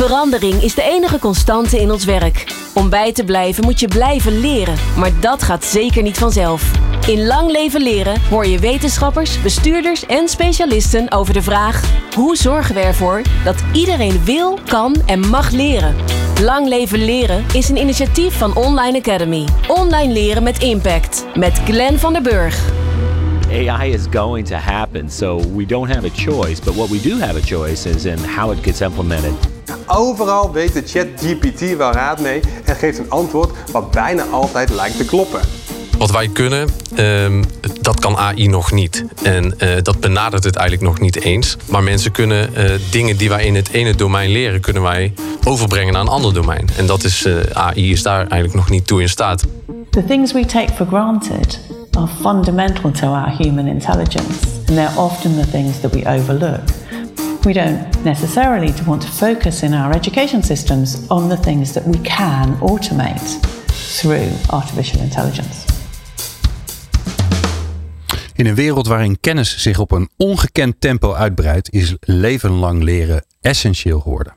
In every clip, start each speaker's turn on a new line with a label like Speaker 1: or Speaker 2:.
Speaker 1: Verandering is de enige constante in ons werk. Om bij te blijven moet je blijven leren, maar dat gaat zeker niet vanzelf. In Lang Leven Leren hoor je wetenschappers, bestuurders en specialisten over de vraag: hoe zorgen we ervoor dat iedereen wil, kan en mag leren? Lang Leven Leren is een initiatief van Online Academy. Online leren met impact. Met Glenn van der Burg.
Speaker 2: AI is going to happen, so we don't have a choice. But what we do have a choice is in how it gets implemented.
Speaker 3: Overal weet de ChatGPT wel raad mee en geeft een antwoord wat bijna altijd lijkt te kloppen.
Speaker 4: Wat wij kunnen, ehm, dat kan AI nog niet. En eh, dat benadert het eigenlijk nog niet eens. Maar mensen kunnen eh, dingen die wij in het ene domein leren, kunnen wij overbrengen naar een ander domein. En dat is, eh, AI is daar eigenlijk nog niet toe in staat.
Speaker 5: The things we take for granted are fundamental to our human intelligence, and they're often the things that we overlook. We don't necessarily want to focus in our education systems on the things that we can automate through artificial intelligence.
Speaker 6: In een wereld waarin kennis zich op een ongekend tempo uitbreidt, is leven lang leren essentieel geworden.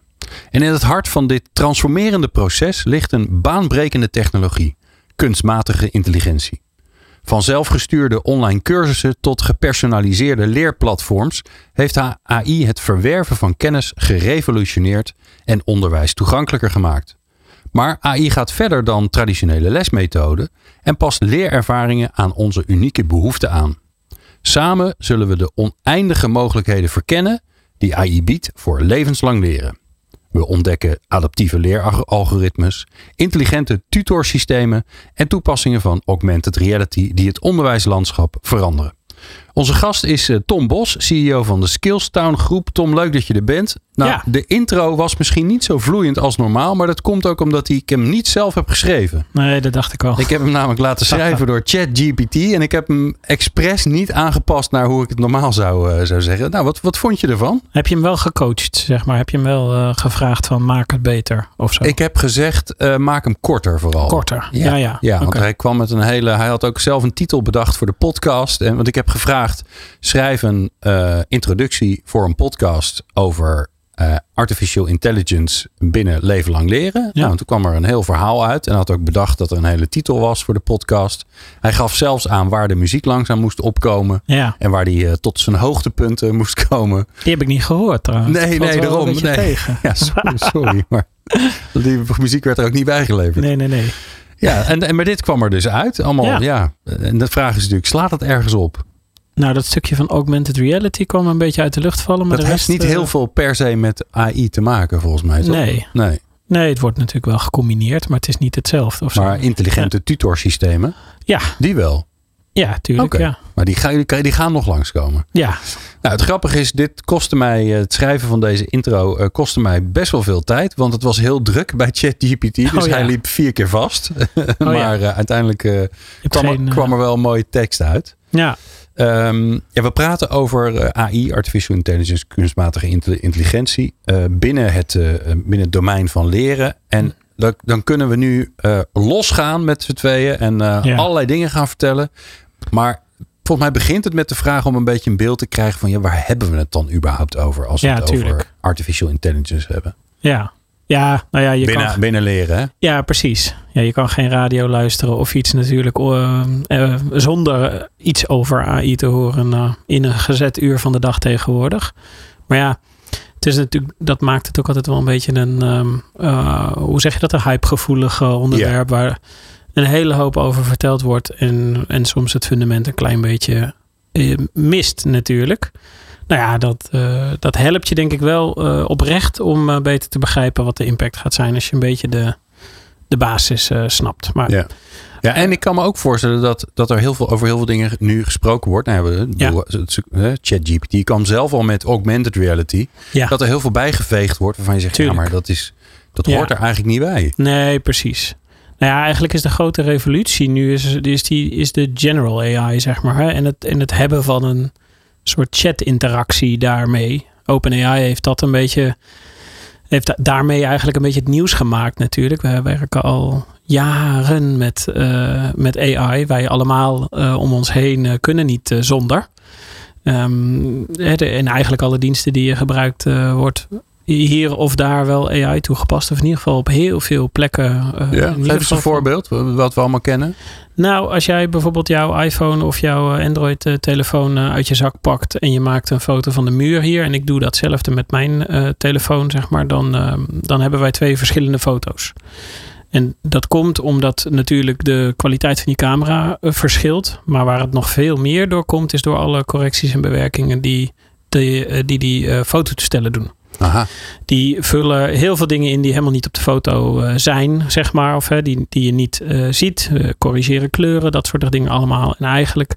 Speaker 6: En in het hart van dit transformerende proces ligt een baanbrekende technologie, kunstmatige intelligentie. Van zelfgestuurde online cursussen tot gepersonaliseerde leerplatforms heeft AI het verwerven van kennis gerevolutioneerd en onderwijs toegankelijker gemaakt. Maar AI gaat verder dan traditionele lesmethoden en past leerervaringen aan onze unieke behoeften aan. Samen zullen we de oneindige mogelijkheden verkennen die AI biedt voor levenslang leren. We ontdekken adaptieve leeralgoritmes, intelligente tutorsystemen en toepassingen van augmented reality die het onderwijslandschap veranderen. Onze gast is eh, Tom Bos, CEO van de Skillstown Groep. Tom, leuk dat je er bent. Nou,
Speaker 7: Ja.
Speaker 6: de intro was misschien niet zo vloeiend als normaal, maar dat komt ook omdat ik hem niet zelf heb geschreven.
Speaker 7: Nee, dat dacht ik al.
Speaker 6: Ik heb hem namelijk laten schrijven door ChatGPT en ik heb hem expres niet aangepast naar hoe ik het normaal zou, eh, zou zeggen. Nou, wat, wat vond je ervan?
Speaker 7: Heb je hem wel gecoacht, zeg maar? Heb je hem wel eh, gevraagd van maak het beter of zo?
Speaker 6: Ik heb gezegd, maak hem korter vooral.
Speaker 7: Korter, ja, ja.
Speaker 6: Ja, want hij kwam met een hele. Hij had ook zelf een titel bedacht voor de podcast. En want ik heb gevraagd: schrijf een eh, introductie voor een podcast over eh, artificial intelligence binnen leven lang leren. Nou, en toen kwam er een heel verhaal uit en had ook bedacht dat er een hele titel was voor de podcast. Hij gaf zelfs aan waar de muziek langzaam moest opkomen
Speaker 7: Ja.
Speaker 6: en waar die eh, tot zijn hoogtepunten moest komen.
Speaker 7: Die heb ik niet gehoord trouwens.
Speaker 6: Nee, nee, daarom. Nee.
Speaker 7: tegen.
Speaker 6: Ja, sorry, sorry maar die muziek werd er ook niet bijgeleverd.
Speaker 7: Nee, nee, nee.
Speaker 6: Ja, en, en maar dit kwam er dus uit. Allemaal, ja.
Speaker 7: Ja.
Speaker 6: En de vraag is natuurlijk, slaat het ergens op?
Speaker 7: Nou, dat stukje van augmented reality kwam een beetje uit de lucht vallen. Maar
Speaker 6: dat
Speaker 7: de
Speaker 6: heeft
Speaker 7: rest,
Speaker 6: niet
Speaker 7: eh,
Speaker 6: heel veel per se met AI te maken, volgens mij. Toch?
Speaker 7: Nee.
Speaker 6: nee.
Speaker 7: Nee, het wordt natuurlijk wel gecombineerd, maar het is niet hetzelfde. Of zo.
Speaker 6: Maar intelligente tutorsystemen,
Speaker 7: Ja,
Speaker 6: die wel.
Speaker 7: ja, tuurlijk. Ja.
Speaker 6: Maar die, gaan, die, die gaan nog langskomen.
Speaker 7: ja,
Speaker 6: Nou, het grappige is, dit kostte mij, eh, het schrijven van deze intro eh, kostte mij best wel veel tijd. Want het was heel druk bij ChatGPT. Dus
Speaker 7: Oh, ja.
Speaker 6: hij liep vier keer vast.
Speaker 7: ja.
Speaker 6: maar eh, uiteindelijk eh, kwam,
Speaker 7: geen,
Speaker 6: er,
Speaker 7: eh,
Speaker 6: kwam er wel een mooie tekst uit.
Speaker 7: ja,
Speaker 6: Ehm, ja, we praten over eh, AI, artificial intelligence, kunstmatige intelli- intelligentie, eh, binnen, het, eh, binnen het domein van leren. En dan, dan kunnen we nu eh, losgaan met z'n tweeën en
Speaker 7: Ja.
Speaker 6: allerlei dingen gaan vertellen. Maar volgens mij begint het met de vraag om een beetje een beeld te krijgen van ja, waar hebben we het dan überhaupt over als we
Speaker 7: Ja,
Speaker 6: het over artificial intelligence hebben?
Speaker 7: ja. Ja, nou ja, je
Speaker 6: binnen,
Speaker 7: kan...
Speaker 6: binnen leren, hè?
Speaker 7: Ja, precies. Ja, je kan geen radio luisteren of iets natuurlijk eh, eh, zonder iets over AI te horen eh, in een gezet uur van de dag tegenwoordig. Maar ja, het is natuurlijk, dat maakt het ook altijd wel een beetje een, ehm, eh, hoe zeg je dat, een hypegevoelig onderwerp waar een hele hoop over verteld wordt en, en soms het fundament een klein beetje mist natuurlijk. Nou ja, dat, eh, dat helpt je denk ik wel eh, oprecht om eh, beter te begrijpen wat de impact gaat zijn als je een beetje de, de basis snapt. Maar
Speaker 6: Ja. Ja, en ik kan me ook voorstellen dat, dat er heel veel over heel veel dingen nu gesproken wordt. Nou, we-
Speaker 7: Ja.
Speaker 6: ChatGPT kwam zelf al met augmented reality.
Speaker 7: Ja.
Speaker 6: Dat er heel veel bijgeveegd wordt waarvan je zegt,
Speaker 7: Tuurlijk.
Speaker 6: ja, maar dat, is, dat
Speaker 7: Ja.
Speaker 6: hoort er eigenlijk niet bij.
Speaker 7: Nee, precies. Nou ja, eigenlijk is de grote revolutie nu is, is, die, is de general AI, zeg maar. Hè? En, het, en het hebben van een soort chat-interactie daarmee. OpenAI heeft dat een beetje... Heeft da- daarmee eigenlijk een beetje het nieuws gemaakt natuurlijk. We werken al jaren met, eh, met AI. Wij allemaal eh, om ons heen eh, kunnen niet zonder. Ehm, en eigenlijk alle diensten die je gebruikt wordt hier of daar wel AI toegepast. Of in ieder geval op heel veel plekken. Uh,
Speaker 6: ja, geef eens een voorbeeld wat we allemaal kennen.
Speaker 7: Nou, als jij bijvoorbeeld jouw iPhone of jouw Android-telefoon uit je zak pakt en je maakt een foto van de muur hier, en ik doe datzelfde met mijn uh, telefoon, zeg maar, dan, dan hebben wij twee verschillende foto's. En dat komt omdat natuurlijk de kwaliteit van die camera verschilt. Maar waar het nog veel meer door komt, is door alle correcties en bewerkingen die die, die, die uh, fototoestellen doen.
Speaker 6: Aha.
Speaker 7: Die vullen heel veel dingen in die helemaal niet op de foto uh, zijn, zeg maar. Of die, die je niet uh, ziet. corrigeren kleuren, dat soort dingen allemaal. En eigenlijk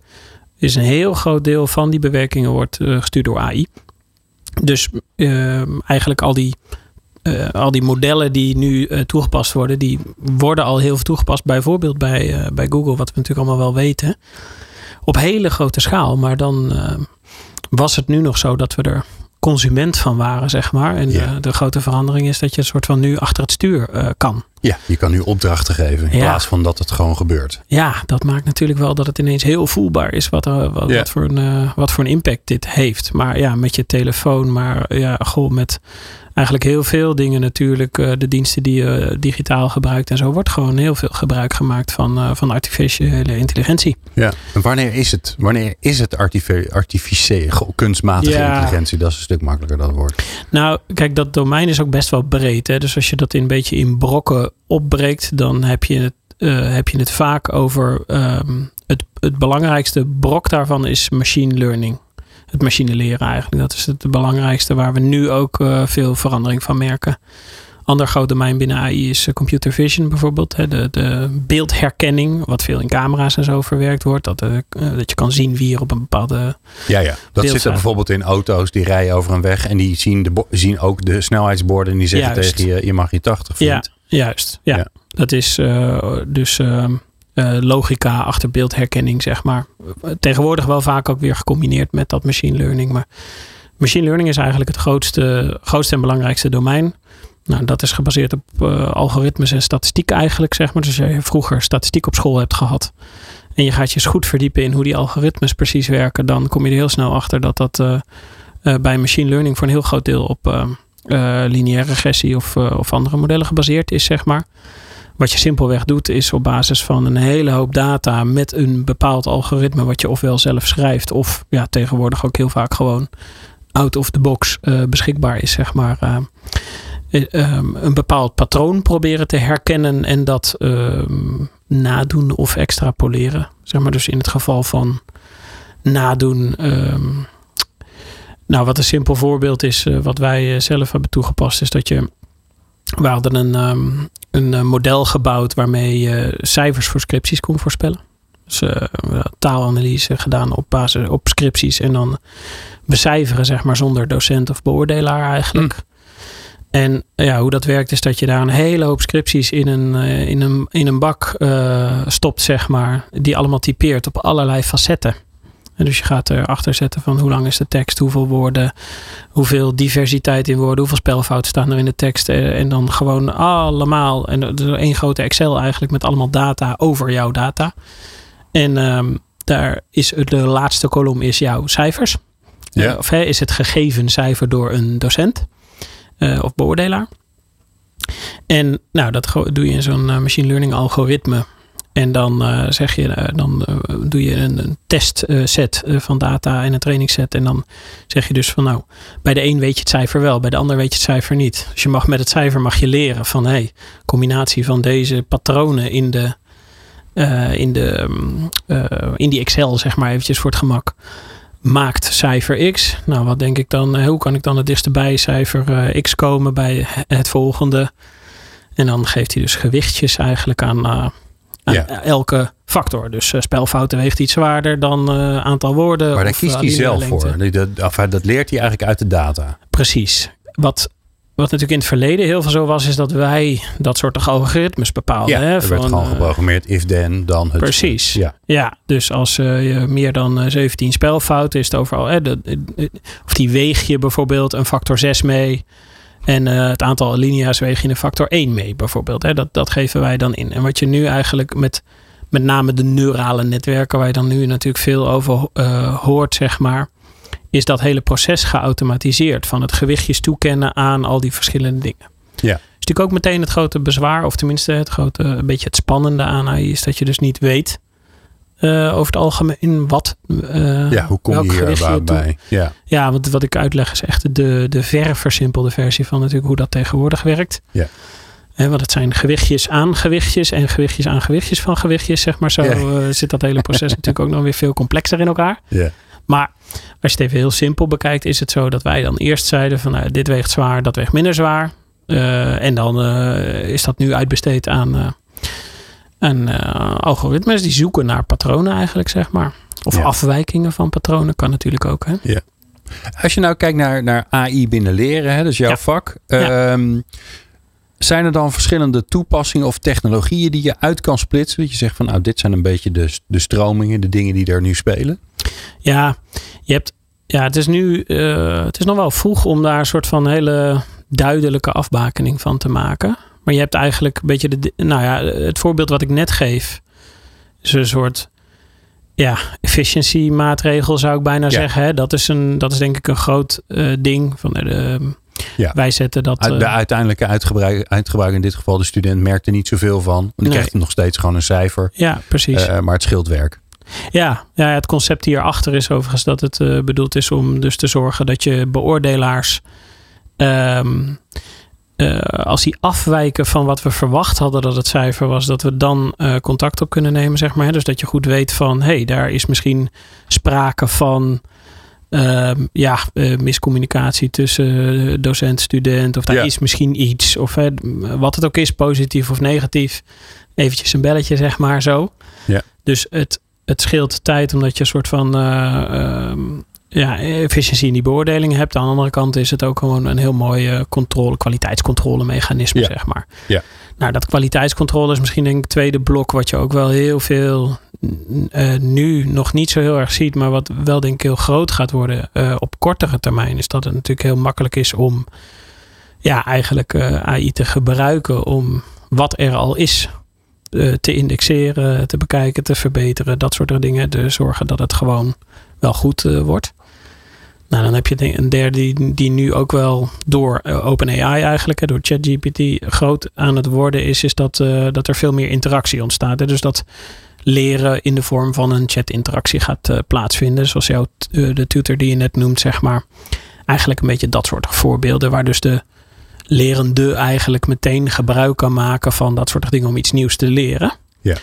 Speaker 7: is een heel groot deel van die bewerkingen wordt gestuurd door AI. Dus ehm, eigenlijk al die, al die modellen die nu toegepast worden, die worden al heel veel toegepast. Bijvoorbeeld bij, bij Google, wat we natuurlijk allemaal wel weten. Op hele grote schaal. Maar dan was het nu nog zo dat we er consument van waren, zeg maar. En de, de, grote verandering is dat je een soort van nu achter het stuur uh, kan.
Speaker 6: Ja, je kan nu opdrachten geven in plaats van dat het gewoon gebeurt.
Speaker 7: Ja, dat maakt natuurlijk wel dat het ineens heel voelbaar is wat, wat, wat voor, een, uh, wat voor een impact dit heeft. Maar ja, met je telefoon, maar ja, goh, met eigenlijk heel veel dingen natuurlijk. Uh, de diensten die je digitaal gebruikt en zo wordt gewoon heel veel gebruik gemaakt van, uh, van artificiële intelligentie.
Speaker 6: Ja, en wanneer is het? Wanneer is het artificiële, kunstmatige ja. intelligentie? Dat is een stuk makkelijker dat woord.
Speaker 7: Nou, kijk, dat domein is ook best wel breed. Hè? Dus als je dat in een beetje in brokken opbreekt, dan heb je het, uh, heb je het vaak over um, het, het belangrijkste brok daarvan is machine learning het machine leren eigenlijk. Dat is het belangrijkste waar we nu ook uh, veel verandering van merken. Ander groot domein binnen AI is computer vision bijvoorbeeld. Hè, de, de beeldherkenning, wat veel in camera's en zo verwerkt wordt. Dat, uh, dat je kan zien wie er op een bepaalde.
Speaker 6: Ja, ja. dat zit er bijvoorbeeld in auto's die rijden over een weg en die zien, de, zien ook de snelheidsborden en die zeggen
Speaker 7: juist.
Speaker 6: tegen je: je mag je 80
Speaker 7: Ja, juist. Ja. ja. Dat is uh, dus. Uh, logica achter beeldherkenning, zeg maar. Tegenwoordig wel vaak ook weer gecombineerd met dat machine learning. Maar machine learning is eigenlijk het grootste, grootste en belangrijkste domein. Nou, dat is gebaseerd op uh, algoritmes en statistiek eigenlijk, zeg maar. Dus als je vroeger statistiek op school hebt gehad en je gaat je eens goed verdiepen in hoe die algoritmes precies werken, dan kom je er heel snel achter dat dat uh, uh, bij machine learning voor een heel groot deel op lineaire regressie of, of andere modellen gebaseerd is, zeg maar. Wat je simpelweg doet, is op basis van een hele hoop data met een bepaald algoritme, wat je ofwel zelf schrijft, of ja, tegenwoordig ook heel vaak gewoon out of the box beschikbaar is, zeg maar um, een bepaald patroon proberen te herkennen en dat um, nadoen of extrapoleren. Zeg maar dus in het geval van nadoen. Um, nou, wat een simpel voorbeeld is, uh, wat wij uh, zelf hebben toegepast, is dat je. We hadden een, een uh, model gebouwd waarmee je cijfers voor scripties kon voorspellen. Dus taalanalyse gedaan op basis op scripties en dan becijferen, zeg maar, zonder docent of beoordelaar eigenlijk. Mm. En ja, hoe dat werkt is dat je daar een hele hoop scripties in een, in een, in een bak uh, stopt, zeg maar. Die allemaal typeert op allerlei facetten. En dus je gaat erachter zetten van hoe lang is de tekst, hoeveel woorden, hoeveel diversiteit in woorden, hoeveel spelfouten staan er in de tekst. Uh, en dan gewoon allemaal, en één grote Excel eigenlijk met allemaal data over jouw data. En um, daar is de laatste kolom is jouw cijfers.
Speaker 6: Ja.
Speaker 7: of hè, is het gegeven cijfer door een docent uh, of beoordelaar. En nou, dat doe je in zo'n machine learning algoritme. En dan uh, zeg je, dan doe je een, een testset van data en een trainingsset. En dan zeg je dus van nou, bij de een weet je het cijfer wel, bij de ander weet je het cijfer niet. Dus je mag met het cijfer mag je leren van hé, hey, combinatie van deze patronen in de, in de in die Excel, zeg maar eventjes voor het gemak maakt cijfer x. Nou, wat denk ik dan? Hoe kan ik dan het dichtst bij cijfer x komen bij het volgende? En dan geeft hij dus gewichtjes eigenlijk aan
Speaker 6: ja.
Speaker 7: elke factor. Dus uh, spelfouten weegt iets zwaarder dan aantal woorden.
Speaker 6: Maar daar kiest hij zelf voor. Dat, dat leert hij eigenlijk uit de data.
Speaker 7: Precies. Wat wat natuurlijk in het verleden heel veel zo was, is dat wij dat soort algoritmes bepaalden.
Speaker 6: Ja,
Speaker 7: hè,
Speaker 6: er werd gewoon geprogrammeerd if then, dan het.
Speaker 7: Precies.
Speaker 6: Ja,
Speaker 7: ja dus als uh, je meer dan uh, 17 spelfouten is het overal. Hè, de, de, of die weeg je bijvoorbeeld een factor 6 mee. En uh, het aantal alinea's weeg je een factor 1 mee, bijvoorbeeld. Hè, dat, dat geven wij dan in. En wat je nu eigenlijk met met name de neurale netwerken, waar je dan nu natuurlijk veel over uh, hoort, zeg maar is dat hele proces geautomatiseerd. Van het gewichtjes toekennen aan al die verschillende dingen.
Speaker 6: Ja.
Speaker 7: is natuurlijk ook meteen het grote bezwaar, of tenminste het grote, een beetje het spannende aan AI, is dat je dus niet weet uh, over het algemeen wat. Uh,
Speaker 6: ja, hoe kom je hier bij? bij? Ja.
Speaker 7: ja, want wat ik uitleg is echt de, de verre versimpelde versie van natuurlijk hoe dat tegenwoordig werkt.
Speaker 6: Ja.
Speaker 7: Want het zijn gewichtjes aan gewichtjes en gewichtjes aan gewichtjes van gewichtjes, zeg maar. Zo
Speaker 6: Ja.
Speaker 7: uh, zit dat hele proces natuurlijk ook nog weer veel complexer in elkaar.
Speaker 6: Ja.
Speaker 7: Maar als je het even heel simpel bekijkt, is het zo dat wij dan eerst zeiden van nou, dit weegt zwaar, dat weegt minder zwaar. En dan is dat nu uitbesteed aan, uh, aan algoritmes die zoeken naar patronen eigenlijk, zeg maar. Of
Speaker 6: Ja.
Speaker 7: afwijkingen van patronen kan natuurlijk ook. Hè?
Speaker 6: Ja. Als je nou kijkt naar, naar AI binnen leren, hè, dat is jouw
Speaker 7: Ja.
Speaker 6: vak. Ehm, zijn er dan verschillende toepassingen of technologieën die je uit kan splitsen? Dat je zegt van nou, dit zijn een beetje de, de stromingen, de dingen die er nu spelen.
Speaker 7: Ja, je hebt. Ja, het is nu. eh, het is nog wel vroeg om daar een soort van hele duidelijke afbakening van te maken. Maar je hebt eigenlijk een beetje de. Nou ja, het voorbeeld wat ik net geef. Is een soort. Ja, efficiency maatregel zou ik bijna
Speaker 6: Ja.
Speaker 7: zeggen. Hè? Dat, is een, dat is denk ik een groot eh, ding. Van de,
Speaker 6: Ja.
Speaker 7: Wij zetten dat.
Speaker 6: De
Speaker 7: eh,
Speaker 6: uiteindelijke uitgebruik, uitgebruik, in dit geval de student, merkt er niet zoveel van. Want die
Speaker 7: Nee.
Speaker 6: krijgt nog steeds gewoon een cijfer.
Speaker 7: ja, precies.
Speaker 6: Eh, maar het scheelt werk.
Speaker 7: Ja, ja, het concept hierachter is overigens dat het bedoeld is om dus te zorgen dat je beoordelaars, ehm, eh, als die afwijken van wat we verwacht hadden dat het cijfer was, dat we dan eh, contact op kunnen nemen, zeg maar. Dus dat je goed weet van, hé, hey, daar is misschien sprake van ehm, ja, eh, miscommunicatie tussen docent, student, of daar
Speaker 6: Ja.
Speaker 7: is misschien iets, of wat het ook is, positief of negatief. Eventjes een belletje, zeg maar, zo.
Speaker 6: Ja.
Speaker 7: Dus het, het scheelt tijd omdat je een soort van eh, ehm, ja, efficiëntie in die beoordeling hebt. Aan de andere kant is het ook gewoon een heel mooi eh, controle, kwaliteitscontrolemechanisme,
Speaker 6: Ja.
Speaker 7: zeg maar.
Speaker 6: Ja.
Speaker 7: Nou, dat kwaliteitscontrole is misschien denk ik het tweede blok wat je ook wel heel veel eh, nu nog niet zo heel erg ziet, maar wat wel denk ik heel groot gaat worden eh, op kortere termijn, is dat het natuurlijk heel makkelijk is om ja, eigenlijk AI te gebruiken om wat er al is te indexeren, te bekijken, te verbeteren, dat soort dingen. Te zorgen dat het gewoon wel goed eh, wordt. Nou, dan heb je een derde die, die nu ook wel door eh, OpenAI eigenlijk, hè, door ChatGPT, groot aan het worden is, is dat, eh, dat er veel meer interactie ontstaat. Hè. Dus dat leren in de vorm van een chat-interactie gaat plaatsvinden. Zoals jouw, de tutor die je net noemt, zeg maar. Eigenlijk een beetje dat soort voorbeelden, waar dus de lerende eigenlijk meteen gebruik kan maken van dat soort dingen om iets nieuws te leren.
Speaker 6: Ja.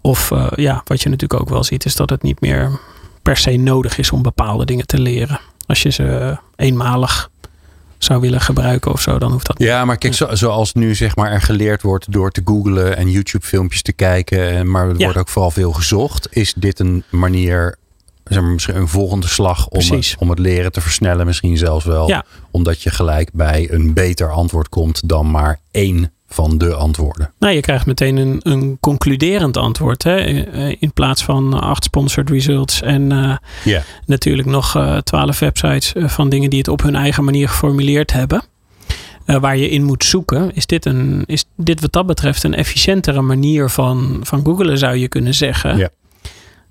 Speaker 7: Of ja, wat je natuurlijk ook wel ziet, is dat het niet meer per se nodig is om bepaalde dingen te leren. Als je ze eenmalig zou willen gebruiken of zo, dan hoeft dat niet.
Speaker 6: Ja, maar kijk, zo, zoals nu zeg maar er geleerd wordt door te googlen en YouTube filmpjes te kijken, en- maar er
Speaker 7: Ja.
Speaker 6: wordt ook vooral veel gezocht. Is dit een manier, zeg maar, misschien een volgende slag om, het, om het leren te versnellen misschien zelfs wel?
Speaker 7: Ja.
Speaker 6: Omdat je gelijk bij een beter antwoord komt dan maar één van de antwoorden.
Speaker 7: Nou, je krijgt meteen een, een concluderend antwoord. Hè? Eh, In plaats van acht sponsored results en eh, natuurlijk nog eh, twaalf websites eh, van dingen die het op hun eigen manier geformuleerd hebben. eh, waar je in moet zoeken, is dit, een, is dit wat dat betreft een efficiëntere manier van, van googlen, zou je kunnen zeggen.
Speaker 6: Ja.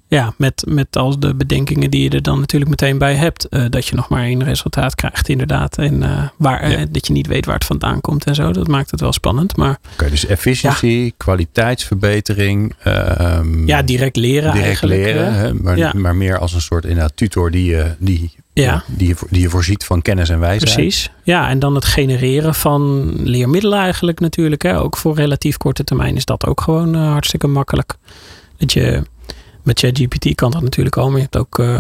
Speaker 7: Ja, met, met als de bedenkingen die je er dan natuurlijk meteen bij hebt. eh, dat je nog maar één resultaat krijgt, inderdaad. En eh, waar, eh, dat je niet weet waar het vandaan komt en zo. Dat maakt het wel spannend. Maar
Speaker 6: Oké, dus efficiëntie, kwaliteitsverbetering. ehm,
Speaker 7: ja, direct leren
Speaker 6: direct
Speaker 7: eigenlijk.
Speaker 6: leren,
Speaker 7: hè.
Speaker 6: maar,
Speaker 7: Ja.
Speaker 6: maar meer als een soort inderdaad, tutor die je, die,
Speaker 7: Ja.
Speaker 6: die, je, die je voorziet van kennis en wijsheid.
Speaker 7: Precies. Ja, en dan het genereren van leermiddelen eigenlijk natuurlijk. Hè. Ook voor relatief korte termijn is dat ook gewoon hartstikke makkelijk. Dat je met ChatGPT kan dat natuurlijk al, maar je hebt ook eh,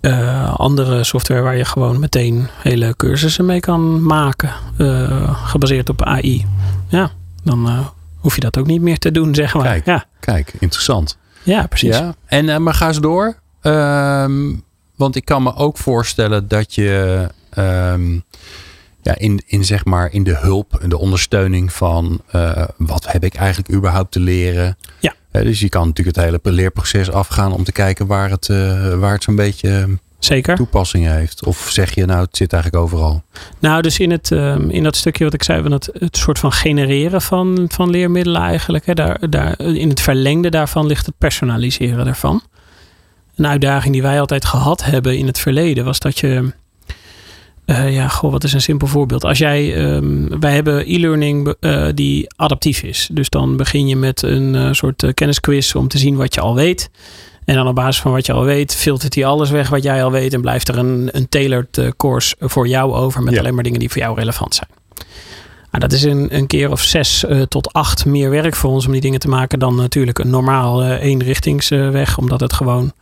Speaker 7: eh, andere software waar je gewoon meteen hele cursussen mee kan maken. eh, gebaseerd op AI. Ja, dan hoef je dat ook niet meer te doen, zeg maar.
Speaker 6: Kijk.
Speaker 7: Ja,
Speaker 6: Kijk, interessant.
Speaker 7: ja precies.
Speaker 6: Ja, en, maar ga eens door. Ehm, want ik kan me ook voorstellen dat je ehm, ja, in, in, zeg maar, in de hulp, de ondersteuning van eh, wat heb ik eigenlijk überhaupt te leren.
Speaker 7: Ja.
Speaker 6: Dus je kan natuurlijk het hele leerproces afgaan om te kijken waar het, eh, waar het zo'n beetje
Speaker 7: Zeker.
Speaker 6: toepassing heeft. Of zeg je nou, het zit eigenlijk overal.
Speaker 7: Nou, dus in, het, ehm, in dat stukje wat ik zei, van het, het soort van genereren van, van leermiddelen eigenlijk. Hè, daar, daar, in het verlengde daarvan ligt het personaliseren daarvan. een uitdaging die wij altijd gehad hebben in het verleden was dat je. Eh, ja, goh, wat is een simpel voorbeeld? Als jij, ehm, wij hebben e-learning eh, die adaptief is. Dus dan begin je met een eh, soort kennisquiz om te zien wat je al weet. En dan op basis van wat je al weet, filtert hij alles weg wat jij al weet. En blijft er een, een tailored course voor jou over met
Speaker 6: Ja.
Speaker 7: alleen maar dingen die voor jou relevant zijn. Nou, dat is een, een keer of zes tot acht meer werk voor ons om die dingen te maken dan natuurlijk een normaal eenrichtingsweg. omdat het gewoon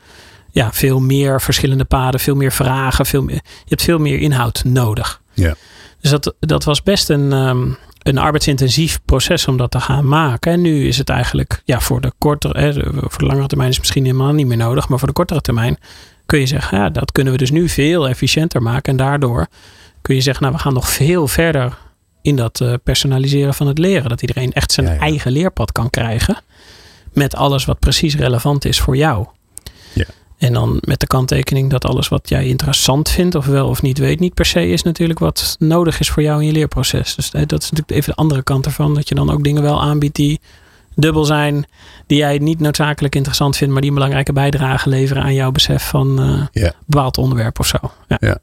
Speaker 7: ja, veel meer verschillende paden, veel meer vragen, veel meer, je hebt veel meer inhoud nodig.
Speaker 6: Ja.
Speaker 7: Dus dat, dat was best een, ehm, een arbeidsintensief proces om dat te gaan maken. En nu is het eigenlijk ja, voor de kortere, hè, voor de langere termijn is het misschien helemaal niet meer nodig. Maar voor de kortere termijn kun je zeggen, ja, dat kunnen we dus nu veel efficiënter maken. En daardoor kun je zeggen, nou, we gaan nog veel verder in dat eh, personaliseren van het leren. Dat iedereen echt zijn
Speaker 6: Ja, ja.
Speaker 7: eigen leerpad kan krijgen. Met alles wat precies relevant is voor jou.
Speaker 6: Ja.
Speaker 7: En dan met de kanttekening dat alles wat jij interessant vindt, of wel of niet weet, niet per se is natuurlijk wat nodig is voor jou in je leerproces. Dus eh, dat is natuurlijk even de andere kant ervan. Dat je dan ook dingen wel aanbiedt die dubbel zijn, die jij niet noodzakelijk interessant vindt, maar die een belangrijke bijdrage leveren aan jouw besef van eh,
Speaker 6: Ja.
Speaker 7: een bepaald onderwerp of zo. Ja.
Speaker 6: Ja.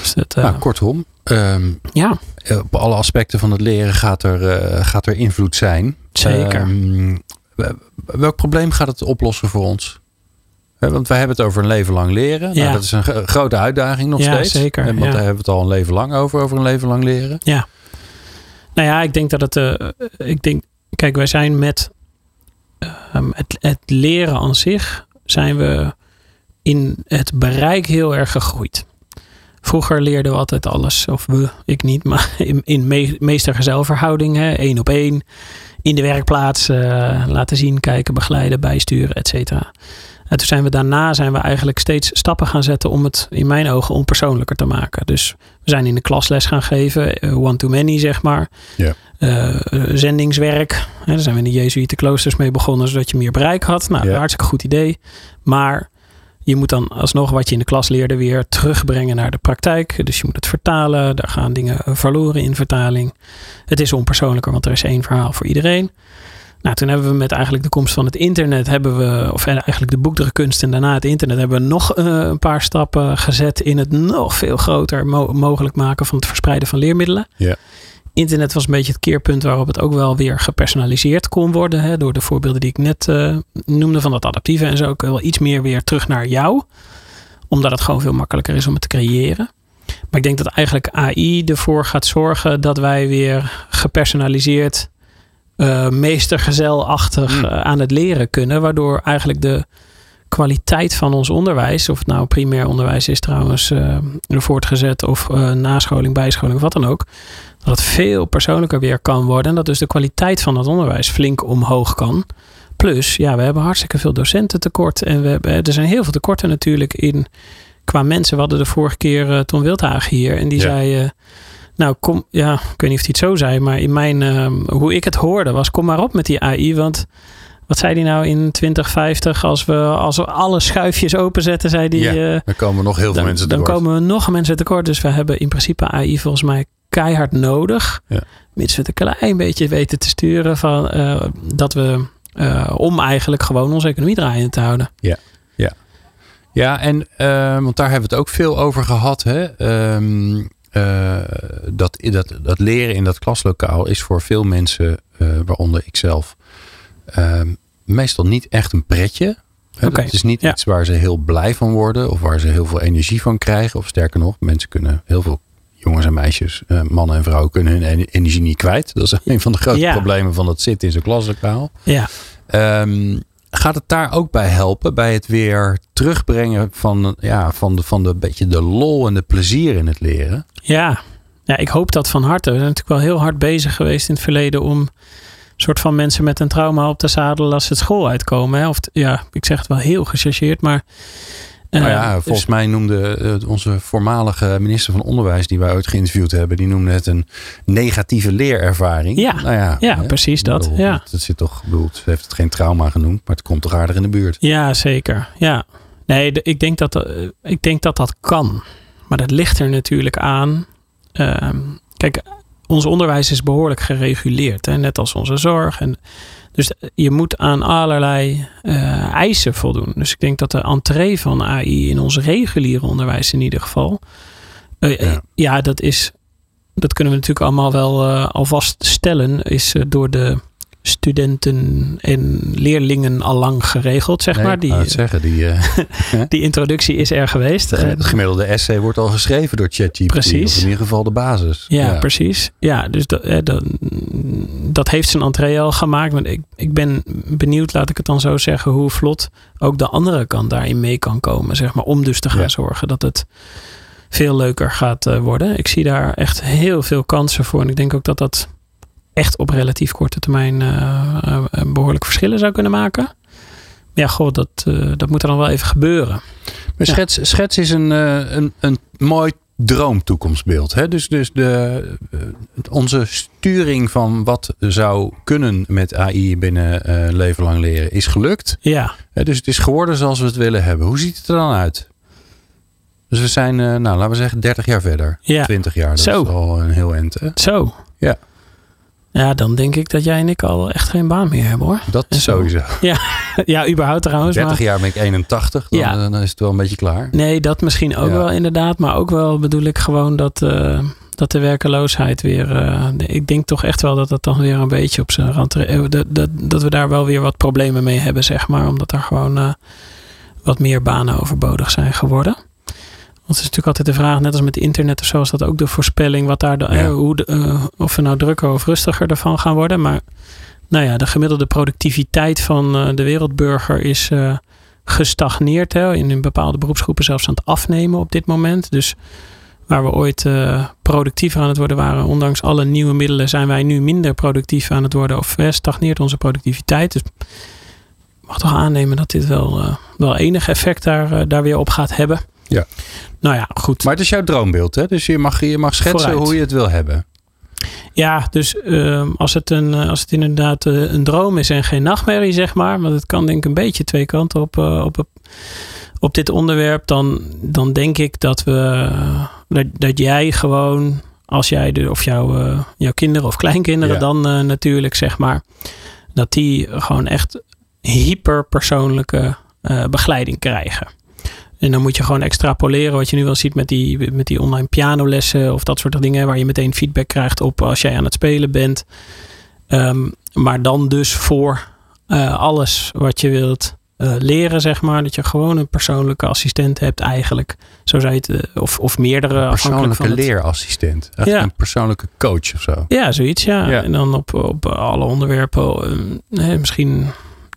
Speaker 7: Dus dat, eh,
Speaker 6: Nou, kortom, ehm,
Speaker 7: ja,
Speaker 6: op alle aspecten van het leren gaat er, eh, gaat er invloed zijn.
Speaker 7: Zeker.
Speaker 6: Ehm, welk probleem gaat het oplossen voor ons? Want wij hebben het over een leven lang leren. Nou,
Speaker 7: Ja.
Speaker 6: dat is een gro- grote uitdaging nog
Speaker 7: Ja,
Speaker 6: steeds.
Speaker 7: zeker,
Speaker 6: En Want
Speaker 7: ja.
Speaker 6: daar hebben we het al een leven lang over, over een leven lang leren.
Speaker 7: Ja. Nou ja, ik denk dat het. eh, ik denk, kijk, wij zijn met ehm, het, het leren aan zich zijn we in het bereik heel erg gegroeid. Vroeger leerden we altijd alles, of we, ik niet, maar in, in me, meester-gezelverhouding, één op één, in de werkplaats eh, laten zien, kijken, begeleiden, bijsturen, et cetera. En toen zijn we daarna zijn we eigenlijk steeds stappen gaan zetten om het in mijn ogen onpersoonlijker te maken. Dus we zijn in de klasles gaan geven, eh, one-to-many zeg maar.
Speaker 6: Ja.
Speaker 7: Eh, eh, zendingswerk. Hè, daar zijn we in de Jezuïtenkloosters mee begonnen, zodat je meer bereik had. Nou,
Speaker 6: Ja.
Speaker 7: hartstikke goed idee. Maar je moet dan alsnog wat je in de klas leerde weer terugbrengen naar de praktijk. Dus je moet het vertalen. Daar gaan dingen verloren in vertaling. Het is onpersoonlijker, want er is één verhaal voor iedereen. Nou, toen hebben we met eigenlijk de komst van het internet, hebben we, of eigenlijk de boekdrukkunst en daarna het internet, hebben we nog eh, een paar stappen gezet in het nog veel groter mo- mogelijk maken van het verspreiden van leermiddelen.
Speaker 6: Ja.
Speaker 7: Internet was een beetje het keerpunt waarop het ook wel weer gepersonaliseerd kon worden. Hè, door de voorbeelden die ik net eh, noemde van dat adaptieve en zo. Ook wel iets meer weer terug naar jou. Omdat het gewoon veel makkelijker is om het te creëren. Maar ik denk dat eigenlijk AI ervoor gaat zorgen dat wij weer gepersonaliseerd, eh meestergezelachtig
Speaker 6: Hmm.
Speaker 7: eh, aan het leren kunnen. Waardoor eigenlijk de kwaliteit van ons onderwijs, of het nou primair onderwijs is trouwens, eh, voortgezet of eh, nascholing, bijscholing, of wat dan ook. Dat het veel persoonlijker weer kan worden. En dat dus de kwaliteit van het onderwijs flink omhoog kan. Plus, ja, we hebben hartstikke veel docenten tekort. En we hebben, er zijn heel veel tekorten natuurlijk in qua mensen. We hadden de vorige keer eh, Ton Wildhagen hier. En die
Speaker 6: Ja.
Speaker 7: zei, nou kom, ja, ik weet niet of hij het zo zei. Maar in mijn, eh, hoe ik het hoorde was, kom maar op met die AI. Want wat zei hij nou in 2050? Als we, als we alle schuifjes openzetten, zei hij...
Speaker 6: Ja,
Speaker 7: eh,
Speaker 6: Dan komen nog heel veel
Speaker 7: dan,
Speaker 6: mensen
Speaker 7: dan
Speaker 6: tekort.
Speaker 7: komen we nog mensen tekort. Dus we hebben in principe AI volgens mij keihard nodig.
Speaker 6: Ja.
Speaker 7: Mits we het een klein beetje weten te sturen. Van, eh, dat we, eh, om eigenlijk gewoon onze economie draaiend te houden.
Speaker 6: Ja, en eh, want daar hebben we het ook veel over gehad. Hè? Ehm, eh, dat, dat, dat leren in dat klaslokaal is voor veel mensen, eh, waaronder ikzelf, ehm, meestal niet echt een pretje. Het is niet
Speaker 7: ja.
Speaker 6: iets waar ze heel blij van worden of waar ze heel veel energie van krijgen. Of sterker nog, mensen kunnen heel veel jongens en meisjes, eh, mannen en vrouwen kunnen hun en- energie niet kwijt. Dat is een van de grote
Speaker 7: Ja.
Speaker 6: problemen van het zitten in zo'n klaslokaal.
Speaker 7: Ja,
Speaker 6: Ehm, gaat het daar ook bij helpen? Bij het weer terugbrengen van, ja, van, de, van de beetje de lol en de plezier in het leren?
Speaker 7: Ja. ja, ik hoop dat van harte. We zijn natuurlijk wel heel hard bezig geweest in het verleden om soort van mensen met een trauma op te zadelen als ze het school uitkomen. Hè? Of ja, ik zeg het wel heel gechargeerd, maar. eh,
Speaker 6: nou ja,
Speaker 7: dus-
Speaker 6: volgens mij noemde eh, onze voormalige minister van Onderwijs, die wij ooit geïnterviewd hebben, die noemde het een negatieve leerervaring.
Speaker 7: Ja,
Speaker 6: nou ja,
Speaker 7: ja,
Speaker 6: hè,
Speaker 7: precies dat,
Speaker 6: bedoel,
Speaker 7: ja.
Speaker 6: Het, het zit toch, ik bedoel, ze heeft het geen trauma genoemd, maar het komt toch aardig in de buurt.
Speaker 7: Ja, zeker. Ja. Nee, de- ik denk dat, eh, ik denk dat dat kan. Maar dat ligt er natuurlijk aan. Ehm, kijk, ons onderwijs is behoorlijk gereguleerd. Hè? Net als onze zorg. En Dus je moet aan allerlei uh, eisen voldoen. Dus ik denk dat de entree van AI in ons reguliere onderwijs in ieder geval. Uh, ja. ja. dat is. Dat kunnen we natuurlijk allemaal wel uh, alvast stellen. Is door de studenten en leerlingen al lang geregeld, zeg maar.
Speaker 6: Die, zeggen, die, uh,
Speaker 7: die introductie is er geweest.
Speaker 6: De, het gemiddelde essay wordt al geschreven door ChatGPT.
Speaker 7: Precies.
Speaker 6: Of in ieder geval de basis.
Speaker 7: Ja, ja. precies. Ja, dus dat, dat, dat, heeft zijn entree al gemaakt. Maar ik, ik ben benieuwd, laat ik het dan zo zeggen, hoe vlot ook de andere kant daarin mee kan komen. Zeg maar, om dus te gaan ja. zorgen dat het veel leuker gaat worden. Ik zie daar echt heel veel kansen voor. En ik denk ook dat dat echt op relatief korte termijn uh, behoorlijk verschillen zou kunnen maken. Ja, goh, dat, uh, dat moet er dan wel even gebeuren.
Speaker 6: Maar schets, ja. schets is een, een, een mooi droomtoekomstbeeld. Hè? Dus, dus de, onze sturing van wat zou kunnen met AI binnen leven lang leren is gelukt.
Speaker 7: Ja.
Speaker 6: dus het is geworden zoals we het willen hebben. Hoe ziet het er dan uit? Dus we zijn, nou laten we zeggen, 30 jaar verder.
Speaker 7: Ja.
Speaker 6: 20 jaar. Dat
Speaker 7: Zo.
Speaker 6: is al een heel eind. Hè?
Speaker 7: Zo.
Speaker 6: Ja.
Speaker 7: Ja, dan denk ik dat jij en ik al echt geen baan meer hebben hoor.
Speaker 6: Dat sowieso.
Speaker 7: Ja, ja überhaupt trouwens.
Speaker 6: 30
Speaker 7: maar,
Speaker 6: jaar ben ik 81, dan,
Speaker 7: Ja.
Speaker 6: dan is het wel een beetje klaar.
Speaker 7: Nee, dat misschien ook
Speaker 6: Ja.
Speaker 7: wel inderdaad. Maar ook wel bedoel ik gewoon dat, eh, dat de werkeloosheid weer... eh, ik denk toch echt wel dat dat dan weer een beetje op zijn rand... eh, Dat, dat, dat we daar wel weer wat problemen mee hebben, zeg maar. Omdat er gewoon eh, wat meer banen overbodig zijn geworden. Want het is natuurlijk altijd de vraag, net als met internet of zo, is dat ook de voorspelling wat daar de,
Speaker 6: Ja.
Speaker 7: eh, hoe de, eh, of we nou drukker of rustiger ervan gaan worden. Maar nou ja, de gemiddelde productiviteit van eh, de wereldburger is gestagneerd. Hè, in, in bepaalde beroepsgroepen zelfs aan het afnemen op dit moment. Dus waar we ooit productiever aan het worden waren, ondanks alle nieuwe middelen, zijn wij nu minder productief aan het worden. Of stagneert onze productiviteit. Dus ik mag toch aannemen dat dit wel, wel enig effect daar, daar weer op gaat hebben.
Speaker 6: Ja.
Speaker 7: Nou ja, goed.
Speaker 6: Maar het is jouw droombeeld, hè? Dus je mag, je mag schetsen
Speaker 7: Vooruit.
Speaker 6: hoe je het wil hebben.
Speaker 7: Ja, dus ehm, als, het een, eh, als het inderdaad eh, een droom is en geen nachtmerrie, zeg maar. Want het kan denk ik een beetje twee kanten op, eh, op, op, op dit onderwerp. Dan, dan denk ik dat we dat, dat jij gewoon, als jij de, of jouw, jouw kinderen of kleinkinderen
Speaker 6: Ja.
Speaker 7: dan natuurlijk, zeg maar. Dat die gewoon echt hyperpersoonlijke begeleiding krijgen. En dan moet je gewoon extrapoleren wat je nu wel ziet met die, met die online pianolessen of dat soort dingen, waar je meteen feedback krijgt op als jij aan het spelen bent. Ehm, maar dan dus voor eh, alles wat je wilt eh, leren, zeg maar. Dat je gewoon een persoonlijke assistent hebt eigenlijk. Zo zou je het, eh, of, of meerdere.
Speaker 6: Persoonlijke
Speaker 7: van
Speaker 6: leerassistent.
Speaker 7: Ja.
Speaker 6: een persoonlijke coach of zo.
Speaker 7: Ja, zoiets, ja.
Speaker 6: Ja.
Speaker 7: En dan op, op alle onderwerpen. eh, hè, misschien,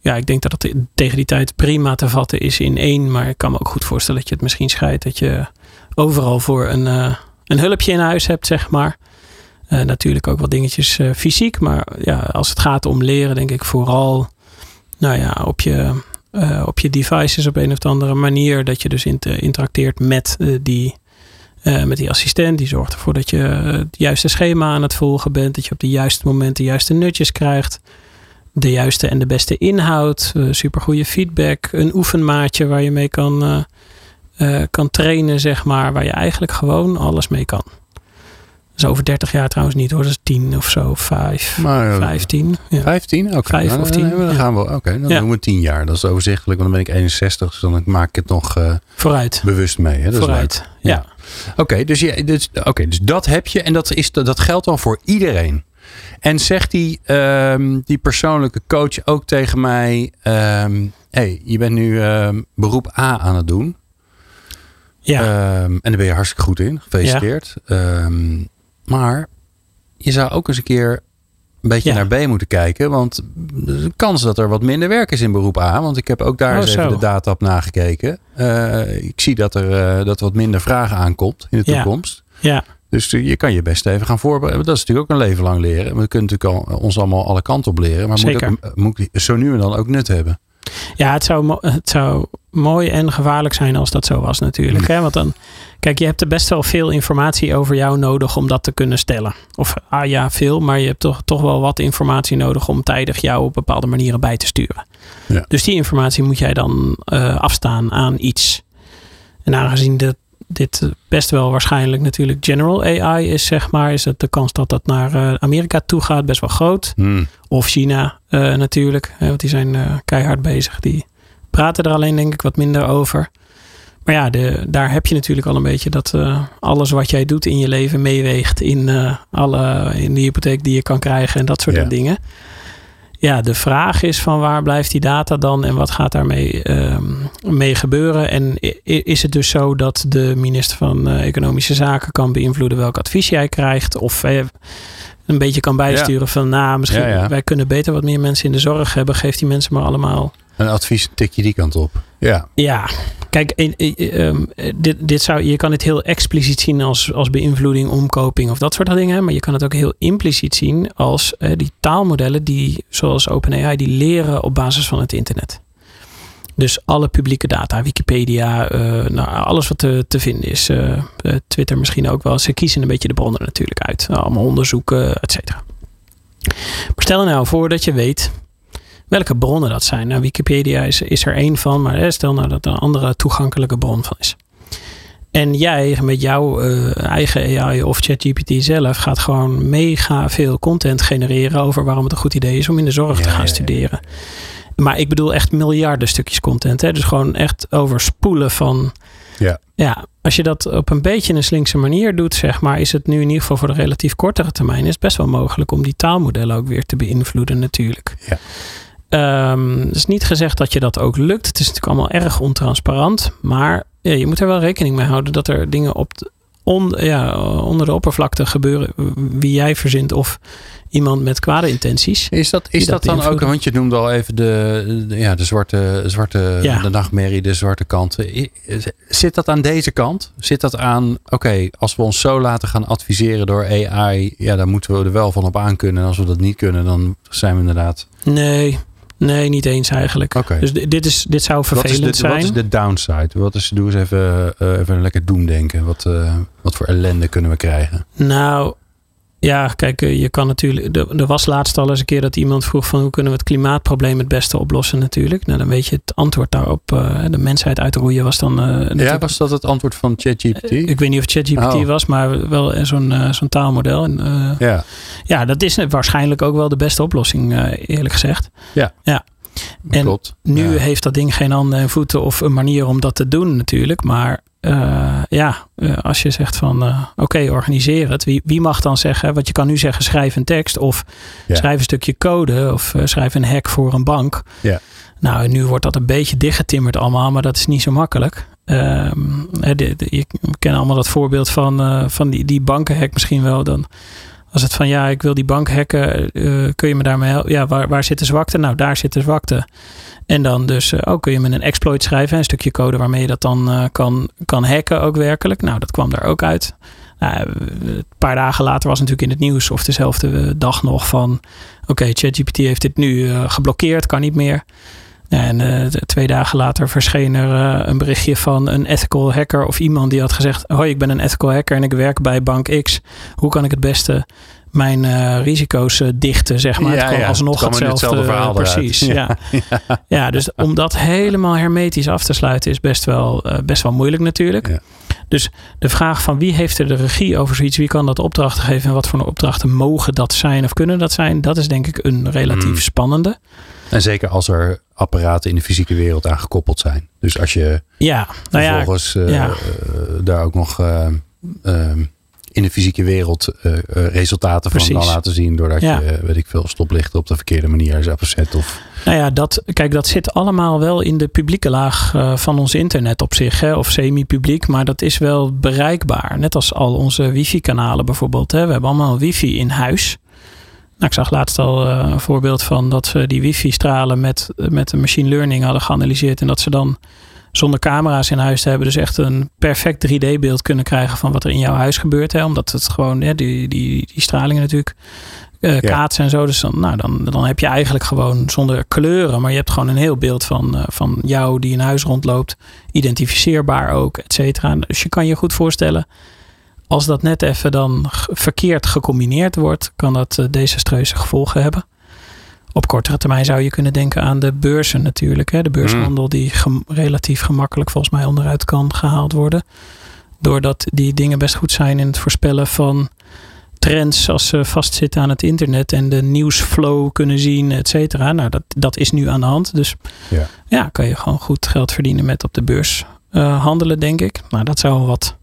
Speaker 7: ja, ik denk dat het tegen die tijd prima te vatten is in één. Maar ik kan me ook goed voorstellen dat je het misschien scheidt. Dat je overal voor een, eh, een hulpje in huis hebt, zeg maar. Eh, natuurlijk ook wat dingetjes eh, fysiek. Maar ja, als het gaat om leren, denk ik vooral nou ja, op, je, op je devices op een of andere manier. Dat je dus inter- interacteert met die met die assistent. Die zorgt ervoor dat je het juiste schema aan het volgen bent. Dat je op de juiste momenten de juiste nutjes krijgt. De juiste en de beste inhoud. Uh, supergoeie feedback. Een oefenmaatje waar je mee kan, eh, eh, kan trainen, zeg maar. Waar je eigenlijk gewoon alles mee kan. Dat is over 30 jaar trouwens niet hoor. Dat is 10 of zo. 5,
Speaker 6: Maar, eh,
Speaker 7: 15. Ja.
Speaker 6: 15? Oké.
Speaker 7: Vijf
Speaker 6: Nou,
Speaker 7: of
Speaker 6: dan-
Speaker 7: tien,
Speaker 6: Dan
Speaker 7: ja.
Speaker 6: gaan we. Oké, dan
Speaker 7: Ja.
Speaker 6: doen we 10 jaar. Dat is overzichtelijk, want dan ben ik 61. Dus dan maak ik het nog eh,
Speaker 7: Vooruit.
Speaker 6: bewust mee. Hè? Dat
Speaker 7: Vooruit.
Speaker 6: leuk.
Speaker 7: Ja.
Speaker 6: Oké, dus, je, dus, oké, dus dat heb je en dat, is, dat geldt dan voor iedereen. En zegt die, ehm, die persoonlijke coach ook tegen mij: ehm hey, je bent nu ehm, beroep A aan het doen.
Speaker 7: Ja.
Speaker 6: En daar ben je hartstikke goed in. Gefeliciteerd. Maar je zou ook eens een keer een beetje
Speaker 7: Ja.
Speaker 6: naar B moeten kijken. Want er is een kans dat er wat minder werk is in beroep A. Want ik heb ook daar
Speaker 7: Oh,
Speaker 6: eens even
Speaker 7: zo.
Speaker 6: de data op nagekeken. Eh, ik zie dat er eh, dat wat minder vragen aankomt in de
Speaker 7: Ja.
Speaker 6: toekomst.
Speaker 7: ja.
Speaker 6: Dus eh, je kan je best even gaan voorbereiden. Dat is natuurlijk ook een leven lang leren. We kunnen natuurlijk al, ons allemaal alle kanten op leren. Maar moet, ook, moet zo nu en dan ook nut hebben.
Speaker 7: Ja, het zou, het zou mooi en gevaarlijk zijn als dat zo was natuurlijk. Hè? Want dan, kijk, je hebt er best wel veel informatie over jou nodig om dat te kunnen stellen. Of ah ja, veel, maar je hebt toch, toch wel wat informatie nodig om tijdig jou op bepaalde manieren bij te sturen.
Speaker 6: Ja.
Speaker 7: Dus die informatie moet jij dan eh, afstaan aan iets. En aangezien de, dit best wel waarschijnlijk natuurlijk general AI is, zeg maar, is het de kans dat dat naar uh, Amerika toe gaat best wel groot.
Speaker 6: Hmm.
Speaker 7: Of China uh, natuurlijk, hè, want die zijn uh, keihard bezig. Die praten er alleen denk ik wat minder over. Maar ja, de, daar heb je natuurlijk al een beetje dat alles wat jij doet in je leven meeweegt in, alle, in de hypotheek die je kan krijgen en dat soort
Speaker 6: Ja.
Speaker 7: dingen. Ja, de vraag is van waar blijft die data dan en wat gaat daarmee ehm, mee gebeuren? En is het dus zo dat de minister van eh, Economische Zaken kan beïnvloeden welk advies jij krijgt? Of eh, een beetje kan bijsturen van, nou, misschien
Speaker 6: Ja, ja.
Speaker 7: wij kunnen beter wat meer mensen in de zorg hebben. Geef die mensen maar allemaal
Speaker 6: Een advies tik je die kant op. Ja.
Speaker 7: ja, kijk, in- in- ehm, dit, dit zou, je kan het heel expliciet zien als, als beïnvloeding, omkoping of dat soort dingen. Maar je kan het ook heel impliciet zien als eh, die taalmodellen die, zoals OpenAI, die leren op basis van het internet. Dus alle publieke data, Wikipedia, eh, nou, alles wat te, te vinden is. eh, Twitter misschien ook wel. Ze kiezen een beetje de bronnen natuurlijk uit. Allemaal onderzoeken, et cetera. Maar stel nou voor dat je weet welke bronnen dat zijn. Nou, Wikipedia is, is er één van, maar eh, stel nou dat er een andere toegankelijke bron van is. En jij met jouw eh, eigen AI of ChatGPT zelf gaat gewoon mega veel content genereren over waarom het een goed idee is om in de zorg
Speaker 6: Ja,
Speaker 7: te gaan
Speaker 6: ja, ja.
Speaker 7: studeren. Maar ik bedoel echt miljarden stukjes content. Hè? Dus gewoon echt overspoelen van.
Speaker 6: Ja.
Speaker 7: Ja, als je dat op een beetje een slinkse manier doet, zeg maar, is het nu in ieder geval voor de relatief kortere termijn is best wel mogelijk om die taalmodellen ook weer te beïnvloeden, natuurlijk.
Speaker 6: Ja.
Speaker 7: Ehm, het is niet gezegd dat je dat ook lukt. Het is natuurlijk allemaal erg ontransparant. Maar ja, je moet er wel rekening mee houden dat er dingen op de- on, ja, onder de oppervlakte gebeuren. Wie jij verzint of iemand met kwade intenties.
Speaker 6: Is dat, is
Speaker 7: dat
Speaker 6: dat dan ook, want je noemde al even de, de- ja, de zwarte, zwarte
Speaker 7: Ja.
Speaker 6: de nachtmerrie, de zwarte kant. Zit dat aan deze kant? Zit dat aan, oké, als we ons zo laten gaan adviseren door AI, ja, dan moeten we er wel van op aankunnen. En als we dat niet kunnen, dan zijn we inderdaad.
Speaker 7: Nee, nee, niet eens eigenlijk.
Speaker 6: Oké.
Speaker 7: Dus di- dit, is, dit zou
Speaker 6: Wat is,
Speaker 7: vervelend
Speaker 6: de, wat
Speaker 7: zijn.
Speaker 6: is de downside? Wat is, doe eens even, eh, even lekker doemdenken. Wat, eh, wat voor ellende kunnen we krijgen?
Speaker 7: Nou, ja, kijk, eh, je kan natuurlijk. Er was laatst al eens een keer dat iemand vroeg van hoe kunnen we het klimaatprobleem het beste oplossen natuurlijk. Nou, dan weet je het antwoord daarop. eh, de mensheid uitroeien was dan. eh,
Speaker 6: Ja, was dat het antwoord van ChatGPT?
Speaker 7: ik weet niet of ChatGPT
Speaker 6: Oh.
Speaker 7: was, maar wel zo'n zo'n taalmodel. En,
Speaker 6: ja.
Speaker 7: ja, dat is waarschijnlijk ook wel de beste oplossing, eerlijk gezegd.
Speaker 6: Ja.
Speaker 7: ja. En
Speaker 6: klopt.
Speaker 7: Nu
Speaker 6: Ja.
Speaker 7: heeft dat ding geen handen en voeten of een manier om dat te doen natuurlijk. Maar eh, ja, eh, als je zegt van eh, oké, organiseer het. Wie, wie mag dan zeggen, want je kan nu zeggen schrijf een tekst of
Speaker 6: Ja.
Speaker 7: schrijf een stukje code of schrijf een hack voor een bank.
Speaker 6: Ja.
Speaker 7: Nou, nu wordt dat een beetje dichtgetimmerd allemaal, maar dat is niet zo makkelijk. Ehm, hè, de, de- je kennen allemaal dat voorbeeld van, van die, die bankenhack misschien wel. Dan als het van ja, ik wil die bank hacken, eh, kun je me daarmee helpen? Ja, waar, waar zit de zwakte? Nou, daar zit de zwakte. En dan dus, eh, oh, kun je met een exploit schrijven, een stukje code waarmee je dat dan eh, kan, kan hacken ook werkelijk. Nou, dat kwam daar ook uit. Nou, een paar dagen later was natuurlijk in het nieuws of dezelfde dag nog van, oké, ChatGPT heeft dit nu geblokkeerd, kan niet meer. En eh, twee dagen later verscheen er eh, een berichtje van een ethical hacker of iemand die had gezegd: Hoi, ik ben een ethical hacker en ik werk bij Bank X. Hoe kan ik het beste mijn eh, risico's dichten? Zeg maar.
Speaker 6: Ja,
Speaker 7: het kwam
Speaker 6: ja,
Speaker 7: alsnog
Speaker 6: het
Speaker 7: hetzelfde,
Speaker 6: hetzelfde verhaal.
Speaker 7: Precies. Ja. Ja. dus om dat helemaal hermetisch af te sluiten is best wel, best wel moeilijk natuurlijk.
Speaker 6: Ja.
Speaker 7: Dus de vraag van wie heeft er de regie over zoiets, wie kan dat opdrachten geven en wat voor opdrachten mogen dat zijn of kunnen dat zijn, dat is denk ik een relatief
Speaker 6: Hmm.
Speaker 7: spannende.
Speaker 6: En zeker als er apparaten in de fysieke wereld aan gekoppeld zijn. Dus als je
Speaker 7: Ja, nou
Speaker 6: vervolgens eh,
Speaker 7: ja.
Speaker 6: eh, daar ook nog eh, eh, in de fysieke wereld resultaten van kan laten zien. Doordat
Speaker 7: Ja.
Speaker 6: je, weet ik veel, stoplichten op de verkeerde manier is afgezet. Of,
Speaker 7: Nou ja, dat, kijk, dat zit allemaal wel in de publieke laag van ons internet op zich, hè, of semi-publiek, maar dat is wel bereikbaar. Net als al onze wifi-kanalen bijvoorbeeld. Hè. We hebben allemaal wifi in huis. Nou, ik zag laatst al eh, een voorbeeld van dat ze die wifi-stralen met, met een machine learning hadden geanalyseerd en dat ze dan zonder camera's in huis te hebben, dus echt een perfect 3D-beeld kunnen krijgen van wat er in jouw huis gebeurt. Hè, omdat het gewoon, ja, die, die, die stralingen natuurlijk eh, kaatsen en zo. Dus dan, nou, dan, dan heb je eigenlijk gewoon zonder kleuren, maar je hebt gewoon een heel beeld van, eh, van jou die in huis rondloopt. Identificeerbaar ook, et cetera. Dus je kan je goed voorstellen, als dat net even dan verkeerd gecombineerd wordt, kan dat eh, desastreuze gevolgen hebben. Op kortere termijn zou je kunnen denken aan de beurzen natuurlijk. Hè? De beurshandel die gem- relatief gemakkelijk volgens mij onderuit kan gehaald worden. Doordat die dingen best goed zijn in het voorspellen van trends als ze vastzitten aan het internet en de nieuwsflow kunnen zien, et cetera. Nou, dat, dat is nu aan de hand. Dus
Speaker 6: Ja.
Speaker 7: ja, kan je gewoon goed geld verdienen met op de beurs eh, handelen, denk ik. Maar dat zou wat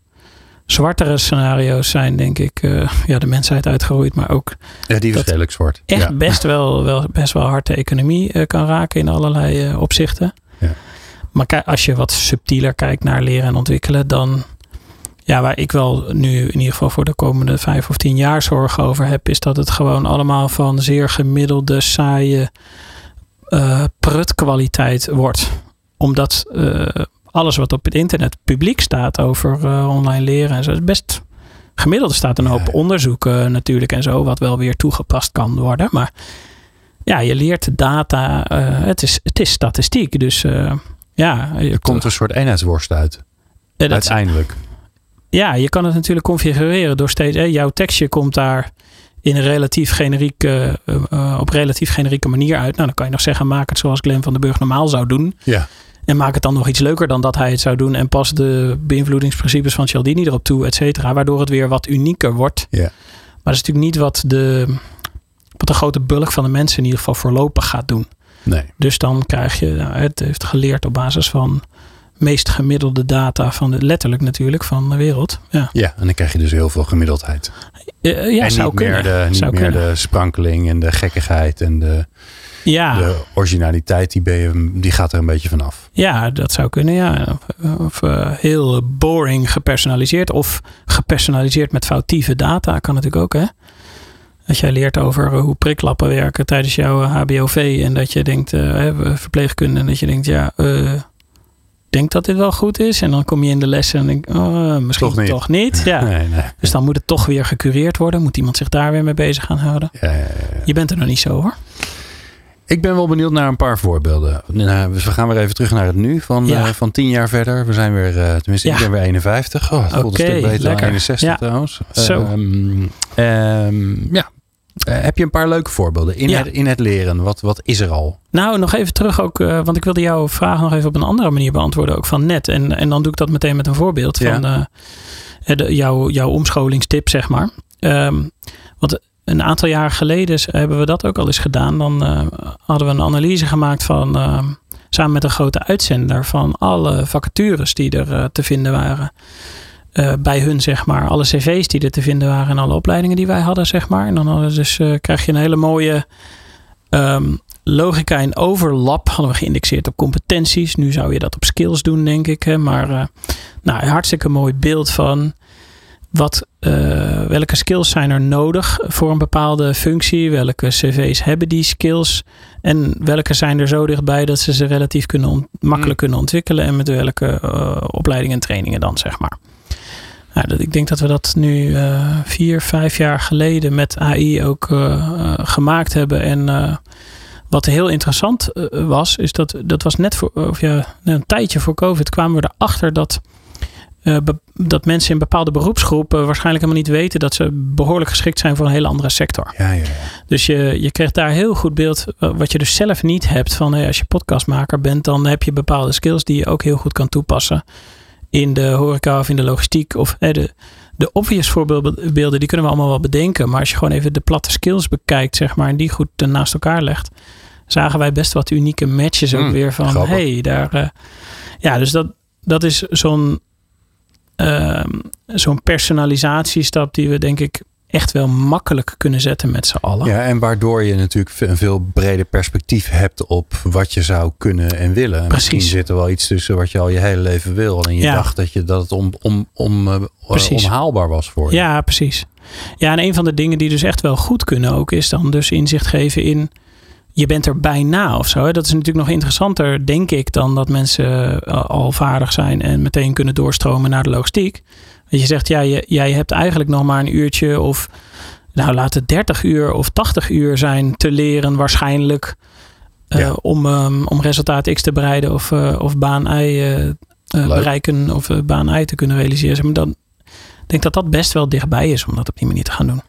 Speaker 7: zwartere scenario's zijn, denk ik. Eh, ja, de mensheid uitgeroeid, maar ook
Speaker 6: Ja, die is redelijk zwart.
Speaker 7: echt
Speaker 6: Ja.
Speaker 7: best, wel, wel, best wel hard de economie eh, kan raken in allerlei eh, opzichten.
Speaker 6: Ja.
Speaker 7: Maar als je wat subtieler kijkt naar leren en ontwikkelen, dan ja, waar ik wel nu in ieder geval voor de komende vijf of tien jaar zorgen over heb, is dat het gewoon allemaal van zeer gemiddelde, saaie prutkwaliteit wordt. Omdat alles wat op het internet publiek staat over eh, online leren en zo, is best gemiddeld. Er staat een hoop
Speaker 6: Ja.
Speaker 7: onderzoek eh, natuurlijk en zo, wat wel weer toegepast kan worden. Maar ja, je leert data, eh, het, is, het is statistiek. Dus eh, ja, je
Speaker 6: Er komt een soort eenheidsworst uit.
Speaker 7: dat-
Speaker 6: Uiteindelijk.
Speaker 7: ja, je kan het natuurlijk configureren door steeds. jouw tekstje komt daar in een relatief generieke, eh, eh, op relatief generieke manier uit. Nou, dan kan je nog zeggen: maak het zoals Glenn van den Burg normaal zou doen.
Speaker 6: Ja.
Speaker 7: En maak het dan nog iets leuker dan dat hij het zou doen. En pas de beïnvloedingsprincipes van Cialdini erop toe, et cetera. Waardoor het weer wat unieker wordt.
Speaker 6: Ja.
Speaker 7: Maar dat is natuurlijk niet wat de, wat de grote bulk van de mensen in ieder geval voorlopig gaat doen.
Speaker 6: Nee.
Speaker 7: Dus dan krijg je, nou, het heeft geleerd op basis van meest gemiddelde data van de, letterlijk natuurlijk, van de wereld. Ja,
Speaker 6: Ja, en dan krijg je dus heel veel gemiddeldheid.
Speaker 7: Eh, ja
Speaker 6: en
Speaker 7: zou
Speaker 6: niet
Speaker 7: kunnen.
Speaker 6: meer, de, niet
Speaker 7: zou
Speaker 6: meer de sprankeling en de gekkigheid en de,
Speaker 7: ja,
Speaker 6: de originaliteit, die, ben die gaat er een beetje vanaf.
Speaker 7: ja, dat zou kunnen, ja. Of, of eh, heel boring gepersonaliseerd of gepersonaliseerd met foutieve data kan natuurlijk ook, hè. Als jij leert over hoe priklappen werken tijdens jouw HBOV en dat je denkt, hè, verpleegkunde, en dat je denkt, ja, ik denk dat dit wel goed is. En dan kom je in de lessen en denk, oh, misschien
Speaker 6: Toch niet.
Speaker 7: Toch niet. Ja.
Speaker 6: Nee, nee.
Speaker 7: Dus dan moet het toch weer gecureerd worden. Moet iemand zich daar weer mee bezig gaan houden.
Speaker 6: Ja, ja, ja.
Speaker 7: Je bent er nog niet zo hoor.
Speaker 6: Ik ben wel benieuwd naar een paar voorbeelden. Nou, dus we gaan weer even terug naar het nu. Van,
Speaker 7: Ja.
Speaker 6: eh, van tien jaar verder. We zijn weer, eh, tenminste, ik
Speaker 7: Ja.
Speaker 6: ben weer 51. Oh, het voelt
Speaker 7: Oké,
Speaker 6: een stuk beter dan
Speaker 7: lekker.
Speaker 6: 61
Speaker 7: Ja.
Speaker 6: trouwens.
Speaker 7: Zo.
Speaker 6: Ehm, ehm, ja. Eh, heb je een paar leuke voorbeelden in, het, in het leren? Wat, wat is er al?
Speaker 7: Nou, nog even terug ook. want ik wilde jouw vraag nog even op een andere manier beantwoorden. Ook van net. En, en dan doe ik dat meteen met een voorbeeld. Van de, jouw, jouw omscholingstip, zeg maar. Ehm, want een aantal jaar geleden hebben we dat ook al eens gedaan. Dan eh, hadden we een analyse gemaakt van... eh, samen met een grote uitzender van alle vacatures die er eh, te vinden waren. bij hun, zeg maar. Alle cv's die er te vinden waren en alle opleidingen die wij hadden, zeg maar. En dan hadden dus, krijg je een hele mooie ehm, logica en overlap. Hadden we geïndexeerd op competenties. Nu zou je dat op skills doen, denk ik. Hè? Maar nou, een hartstikke mooi beeld van wat, eh, welke skills zijn er nodig voor een bepaalde functie? Welke cv's hebben die skills? En welke zijn er zo dichtbij dat ze ze relatief kunnen on- makkelijk kunnen ontwikkelen? En met welke eh, opleidingen en trainingen dan, zeg maar. Nou, dat, ik denk dat we dat nu eh, vier, vijf jaar geleden met AI ook gemaakt hebben. En wat heel interessant was, is dat dat was net voor, of ja, een tijdje voor COVID kwamen we erachter dat, eh, dat mensen in bepaalde beroepsgroepen waarschijnlijk helemaal niet weten dat ze behoorlijk geschikt zijn voor een hele andere sector.
Speaker 6: Ja, ja, ja.
Speaker 7: Dus je, je krijgt daar heel goed beeld, wat je dus zelf niet hebt van hey, als je podcastmaker bent, dan heb je bepaalde skills die je ook heel goed kan toepassen in de horeca of in de logistiek. Of de, de obvious voorbeelden, die kunnen we allemaal wel bedenken. Maar als je gewoon even de platte skills bekijkt, zeg maar, en die goed eh, naast elkaar legt, zagen wij best wat unieke matches ook
Speaker 6: Hmm,
Speaker 7: weer van,
Speaker 6: grappig.
Speaker 7: hey, daar... eh, ja, dus dat, dat is zo'n zo'n personalisatiestap die we denk ik echt wel makkelijk kunnen zetten met z'n allen.
Speaker 6: Ja, en waardoor je natuurlijk een veel breder perspectief hebt op wat je zou kunnen en willen. En
Speaker 7: Precies.
Speaker 6: Misschien zit er wel iets tussen wat je al je hele leven wil. En je
Speaker 7: Ja.
Speaker 6: dacht dat, je, dat het om, om, om, eh, onhaalbaar was voor je.
Speaker 7: Ja, precies. Ja, en een van de dingen die dus echt wel goed kunnen ook, is dan dus inzicht geven in je bent er bijna of zo. hè. Dat is natuurlijk nog interessanter, denk ik, dan dat mensen eh, al vaardig zijn en meteen kunnen doorstromen naar de logistiek. Dat je zegt, ja, je, jij hebt eigenlijk nog maar een uurtje of, nou laat het 30 uur of 80 uur zijn te leren waarschijnlijk. eh,
Speaker 6: Ja.
Speaker 7: om, ehm, om resultaat X te bereiden of, eh, of baan Y eh, bereiken of baan Y te kunnen realiseren. Maar dan ik denk dat dat best wel dichtbij is om dat op die manier te gaan doen.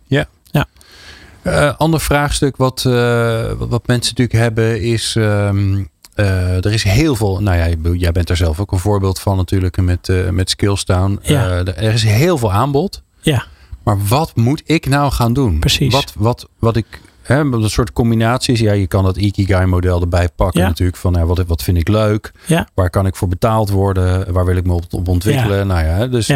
Speaker 6: Eh, ander vraagstuk wat, eh, wat, mensen natuurlijk hebben is... ehm, eh, er is heel veel. Nou ja, jij bent er zelf ook een voorbeeld van natuurlijk met, uh, met Skillstown.
Speaker 7: Ja.
Speaker 6: er is heel veel aanbod.
Speaker 7: Ja.
Speaker 6: Maar wat moet ik nou gaan doen?
Speaker 7: Precies.
Speaker 6: Wat, wat, wat ik. Hè, een soort combinaties. Ja, je kan dat Ikigai-model erbij pakken.
Speaker 7: Ja.
Speaker 6: Natuurlijk van nou, wat, wat vind ik leuk?
Speaker 7: Ja.
Speaker 6: Waar kan ik voor betaald worden? Waar wil ik me op, op ontwikkelen? Nou ja, dus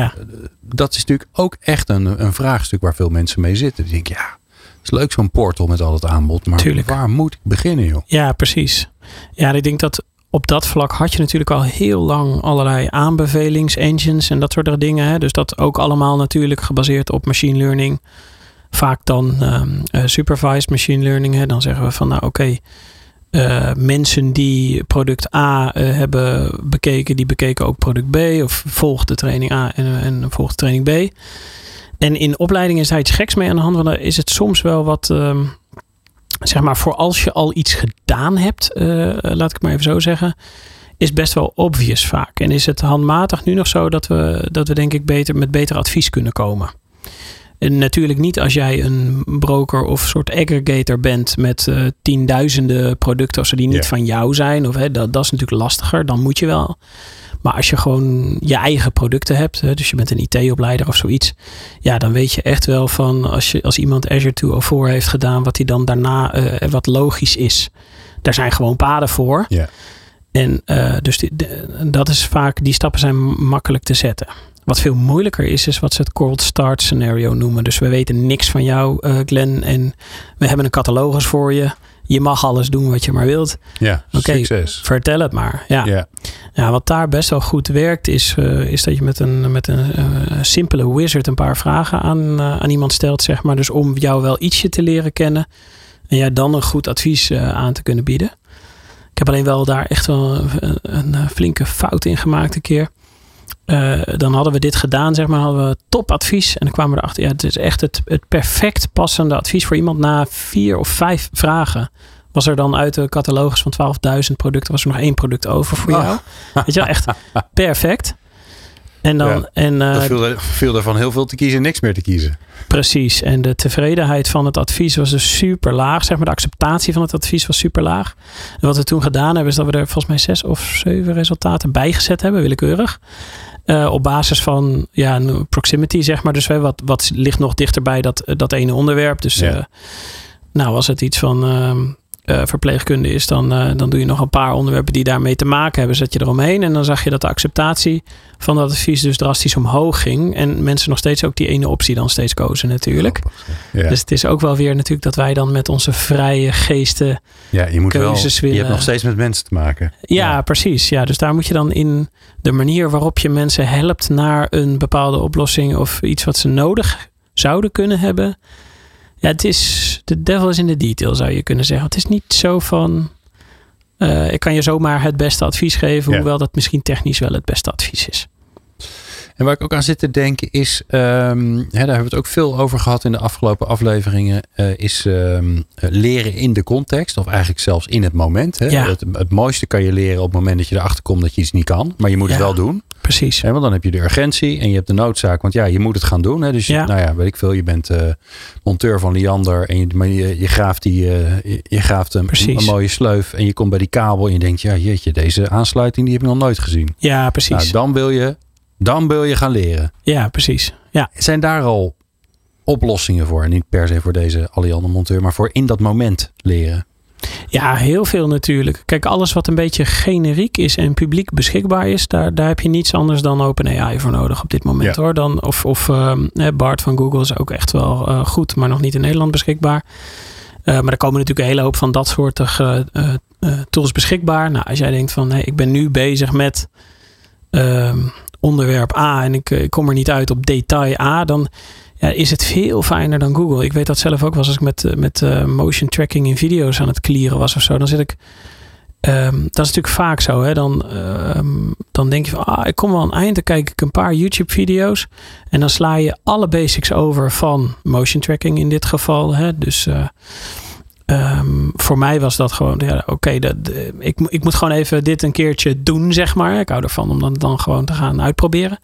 Speaker 6: dat is natuurlijk ook echt een, een vraagstuk waar veel mensen mee zitten. Die denken, ja, is leuk zo'n portal met al het aanbod. Maar
Speaker 7: Tuurlijk.
Speaker 6: waar moet ik beginnen, joh?
Speaker 7: Ja, precies. Ja, ik denk dat op dat vlak had je natuurlijk al heel lang allerlei aanbevelings-engines en dat soort dingen. Hè? Dus dat ook allemaal natuurlijk gebaseerd op machine learning. Vaak dan ehm, eh, supervised machine learning. Hè? Dan zeggen we van nou oké, eh, mensen die product A eh, hebben bekeken, die bekeken ook product B. Of volgt de training A en, en volgt de training B. En in opleidingen is daar iets geks mee aan de hand. Want dan is het soms wel wat... ehm, zeg maar, voor als je al iets gedaan hebt, eh, laat ik het maar even zo zeggen, is best wel obvious vaak. En is het handmatig nu nog zo dat we, dat we denk ik beter met beter advies kunnen komen. En natuurlijk niet als jij een broker of soort aggregator bent met eh, tienduizenden producten of zo die niet van jou zijn. Of, hè, dat, dat is natuurlijk lastiger. Dan moet je wel. Maar als je gewoon je eigen producten hebt, hè, dus je bent een IT-opleider of zoiets, ja, dan weet je echt wel van als, je, als iemand Azure 204 heeft gedaan, wat hij dan daarna eh, wat logisch is. Daar zijn gewoon paden voor.
Speaker 6: Ja.
Speaker 7: En eh, dus die- de- dat is vaak, die stappen zijn makkelijk te zetten. Wat veel moeilijker is, is wat ze het cold start scenario noemen. Dus we weten niks van jou, eh, Glenn. En we hebben een catalogus voor je. Je mag alles doen wat je maar wilt.
Speaker 6: Ja,
Speaker 7: Oké,
Speaker 6: succes.
Speaker 7: vertel het maar. Ja.
Speaker 6: Ja.
Speaker 7: Ja, wat daar best wel goed werkt, is, eh, is dat je met een, met een eh, simpele wizard een paar vragen aan, eh, aan iemand stelt, zeg maar. Dus om jou wel ietsje te leren kennen. En jij dan een goed advies aan te kunnen bieden. Ik heb alleen wel daar echt wel een, een, flinke fout in gemaakt een keer. Eh, dan hadden we dit gedaan, zeg maar, hadden we topadvies. En dan kwamen we erachter, ja, het is echt het, het perfect passende advies voor iemand na vier of vijf vragen. Was er dan uit de catalogus van 12.000 producten, was er nog één product over voor jou. Weet je wel, echt perfect. En dan,
Speaker 6: Ja,
Speaker 7: en,
Speaker 6: Dan viel er, viel er van heel veel te kiezen niks meer te kiezen.
Speaker 7: Precies. En de tevredenheid van het advies was dus super laag. Zeg maar, de acceptatie van het advies was super laag. En wat we toen gedaan hebben, is dat we er volgens mij zes of zeven resultaten bij gezet hebben, willekeurig. Eh, op basis van ja, een proximity, zeg maar. Dus hè, wat, wat ligt nog dichterbij dat, dat ene onderwerp. Dus
Speaker 6: Ja.
Speaker 7: eh, nou, als het iets van eh, verpleegkunde is, dan, eh, dan doe je nog een paar onderwerpen die daarmee te maken hebben. Zet je eromheen. En dan zag je dat de acceptatie van dat advies dus drastisch omhoog ging. En mensen nog steeds ook die ene optie dan steeds kozen natuurlijk.
Speaker 6: Ja.
Speaker 7: Dus het is ook wel weer natuurlijk dat wij dan met onze vrije geesten.
Speaker 6: ja, je moet wel. Je
Speaker 7: willen-
Speaker 6: hebt nog steeds met mensen te maken.
Speaker 7: Ja, precies. Ja, dus daar moet je dan in de manier waarop je mensen helpt naar een bepaalde oplossing of iets wat ze nodig zouden kunnen hebben. Ja, het is de devil is in de detail, zou je kunnen zeggen. Het is niet zo van. eh, ik kan je zomaar het beste advies geven,
Speaker 6: Ja.
Speaker 7: hoewel dat misschien technisch wel het beste advies is.
Speaker 6: En waar ik ook aan zit te denken is, ehm, hè, daar hebben we het ook veel over gehad in de afgelopen afleveringen, eh, is ehm, eh, leren in de context, of eigenlijk zelfs in het moment. Hè.
Speaker 7: Ja.
Speaker 6: Het, het mooiste kan je leren op het moment dat je erachter komt dat je iets niet kan, maar je moet het wel doen.
Speaker 7: Precies.
Speaker 6: Hè, want dan heb je de urgentie en je hebt de noodzaak, want ja, je moet het gaan doen. Hè. Dus je-
Speaker 7: Ja.
Speaker 6: nou ja, weet ik veel, je bent eh, monteur van Liander en je, maar je, je graaft, die, eh, je, je graaft een, een mooie sleuf en je komt bij die kabel en je denkt, ja jeetje, deze aansluiting die heb ik nog nooit gezien.
Speaker 7: Ja, precies.
Speaker 6: Nou, dan wil je, dan wil je gaan leren.
Speaker 7: Ja, precies. Ja.
Speaker 6: Zijn daar al oplossingen voor? En niet per se voor deze Alliander monteur, maar voor in dat moment leren.
Speaker 7: Ja, heel veel natuurlijk. Kijk, alles wat een beetje generiek is en publiek beschikbaar is, daar, daar heb je niets anders dan OpenAI voor nodig op dit moment
Speaker 6: Ja.
Speaker 7: hoor. Dan, of of ehm, Bart van Google is ook echt wel eh, goed, maar nog niet in Nederland beschikbaar. Eh, maar er komen natuurlijk een hele hoop van dat soort eh, tools beschikbaar. Nou, als jij denkt van hey, ik ben nu bezig met ehm, onderwerp A en ik, eh, ik kom er niet uit op detail A, dan ja, is het veel fijner dan Google. Ik weet dat zelf ook wel. Als ik met, eh, met eh, motion tracking in video's aan het clearen was of zo, dan zit ik. ehm, dat is natuurlijk vaak zo. Hè? Dan, ehm, dan denk je van, ah, ik kom wel aan het eind. Dan kijk ik een paar YouTube-video's. En dan sla je alle basics over van motion tracking in dit geval. Hè? Dus ehm, voor mij was dat gewoon, ja, oké, dat- de- ik, ik moet gewoon even dit een keertje doen, zeg maar. Ik hou ervan om dan, dan gewoon te gaan uitproberen.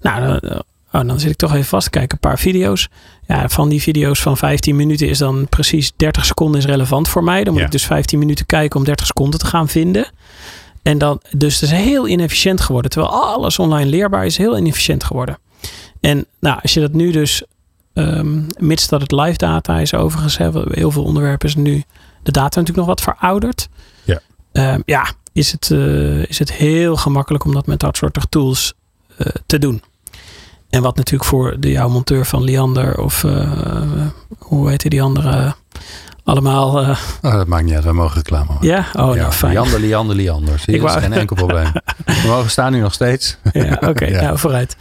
Speaker 7: Nou, dan, eh, Oh, dan zit ik toch even vast te kijken. Een paar video's. Ja, van die video's van 15 minuten is dan precies 30 seconden is relevant voor mij. Dan moet
Speaker 6: Ja.
Speaker 7: ik dus 15 minuten kijken om 30 seconden te gaan vinden. En dan, dus het is heel inefficiënt geworden. Terwijl alles online leerbaar is, heel inefficiënt geworden. En nou, als je dat nu dus, ehm, mits dat het live data is overigens, hè, heel veel onderwerpen is nu de data natuurlijk nog wat verouderd.
Speaker 6: Ja.
Speaker 7: Ehm, ja, is het, eh, is het heel gemakkelijk om dat met dat soort tools eh, te doen. En wat natuurlijk voor de jouw monteur van Liander of eh, hoe heet die andere allemaal.
Speaker 6: Oh, dat maakt niet uit, wij mogen reclame maken.
Speaker 7: ja, oh
Speaker 6: ja,
Speaker 7: nou fijn.
Speaker 6: Liander, Liander, Liander. Zie je,
Speaker 7: wou-
Speaker 6: geen enkel probleem. We mogen staan nu nog steeds.
Speaker 7: Ja, oké,
Speaker 6: Ja.
Speaker 7: nou vooruit.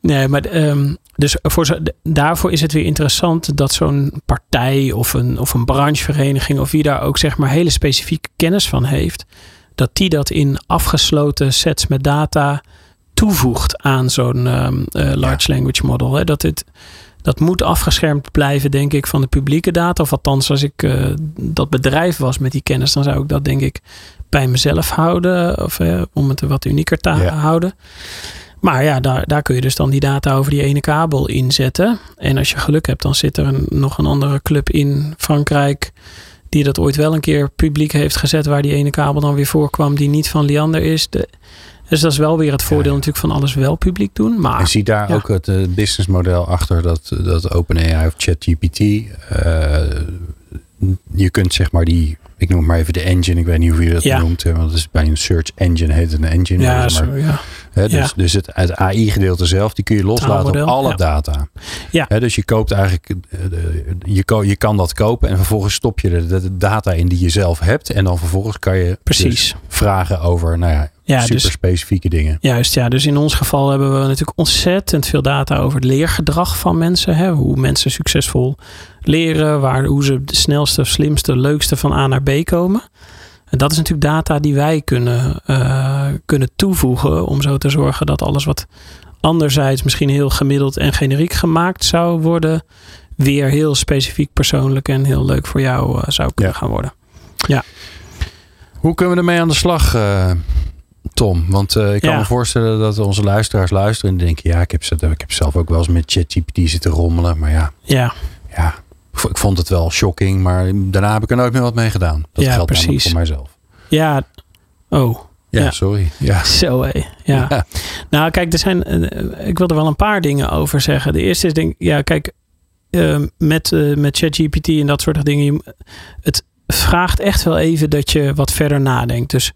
Speaker 7: Nee, maar ehm, dus voor zo, daarvoor is het weer interessant dat zo'n partij of een, of een branchevereniging of wie daar ook zeg maar hele specifieke kennis van heeft, dat die dat in afgesloten sets met data toevoegt aan zo'n ehm, eh, large language model. Hè. Dat, het, dat moet afgeschermd blijven, denk ik, van de publieke data. Of althans, als ik eh, dat bedrijf was met die kennis, dan zou ik dat denk ik bij mezelf houden. Of eh, om het wat unieker te
Speaker 6: Ja.
Speaker 7: houden. Maar ja, daar, daar kun je dus dan die data over die ene kabel inzetten. En als je geluk hebt, dan zit er een, nog een andere club in Frankrijk. Die dat ooit wel een keer publiek heeft gezet. Waar die ene kabel dan weer voorkwam. Die niet van Liander is. De, dus dat is wel weer het voordeel
Speaker 6: ja.
Speaker 7: natuurlijk van alles wel publiek doen. Maar
Speaker 6: En zie daar
Speaker 7: ja.
Speaker 6: ook het eh, businessmodel achter dat, dat OpenAI of ChatGPT. eh, je kunt zeg maar die, ik noem het maar even de engine. Ik weet niet hoe je dat
Speaker 7: Ja.
Speaker 6: noemt. hè, Want het is bij een search engine heet het een engine.
Speaker 7: ja,
Speaker 6: maar, zeg maar,
Speaker 7: zo,
Speaker 6: hè, dus, dus het, het AI-gedeelte zelf, die kun je loslaten op alle data.
Speaker 7: Ja.
Speaker 6: Hè, dus je koopt eigenlijk, eh, je, ko- je kan dat kopen en vervolgens stop je de, de data in die je zelf hebt. En dan vervolgens kan je
Speaker 7: Precies.
Speaker 6: dus vragen over nou ja,
Speaker 7: Ja,
Speaker 6: super
Speaker 7: dus-
Speaker 6: specifieke dingen.
Speaker 7: Juist, ja. Dus in ons geval hebben we natuurlijk ontzettend veel data over het leergedrag van mensen. Hè? Hoe mensen succesvol leren, waar, hoe ze de snelste, slimste, leukste van A naar B komen. En dat is natuurlijk data die wij kunnen, eh, kunnen toevoegen om zo te zorgen dat alles wat anderzijds misschien heel gemiddeld en generiek gemaakt zou worden, weer heel specifiek persoonlijk en heel leuk voor jou eh, zou kunnen
Speaker 6: Ja.
Speaker 7: gaan worden.
Speaker 6: Hoe kunnen we ermee aan de slag, eh, Tom? Want eh, ik kan
Speaker 7: Ja.
Speaker 6: me voorstellen dat onze luisteraars luisteren en denken: ja, ik heb, ik heb zelf ook wel eens met ChatGPT zitten rommelen. Maar ja,
Speaker 7: Ja,
Speaker 6: ja, ik vond het wel shocking, maar daarna heb ik er nooit meer wat mee gedaan. Dat
Speaker 7: Ja,
Speaker 6: geldt
Speaker 7: precies.
Speaker 6: voor mijzelf.
Speaker 7: ja. Oh,
Speaker 6: Ja,
Speaker 7: Ja.
Speaker 6: sorry. Ja.
Speaker 7: Zo hé. Ja.
Speaker 6: Ja.
Speaker 7: Nou, kijk, er zijn. eh, ik wil er wel een paar dingen over zeggen. De eerste is denk ja, kijk, eh, met, met ChatGPT en dat soort dingen. je- Het vraagt echt wel even dat je wat verder nadenkt. Dus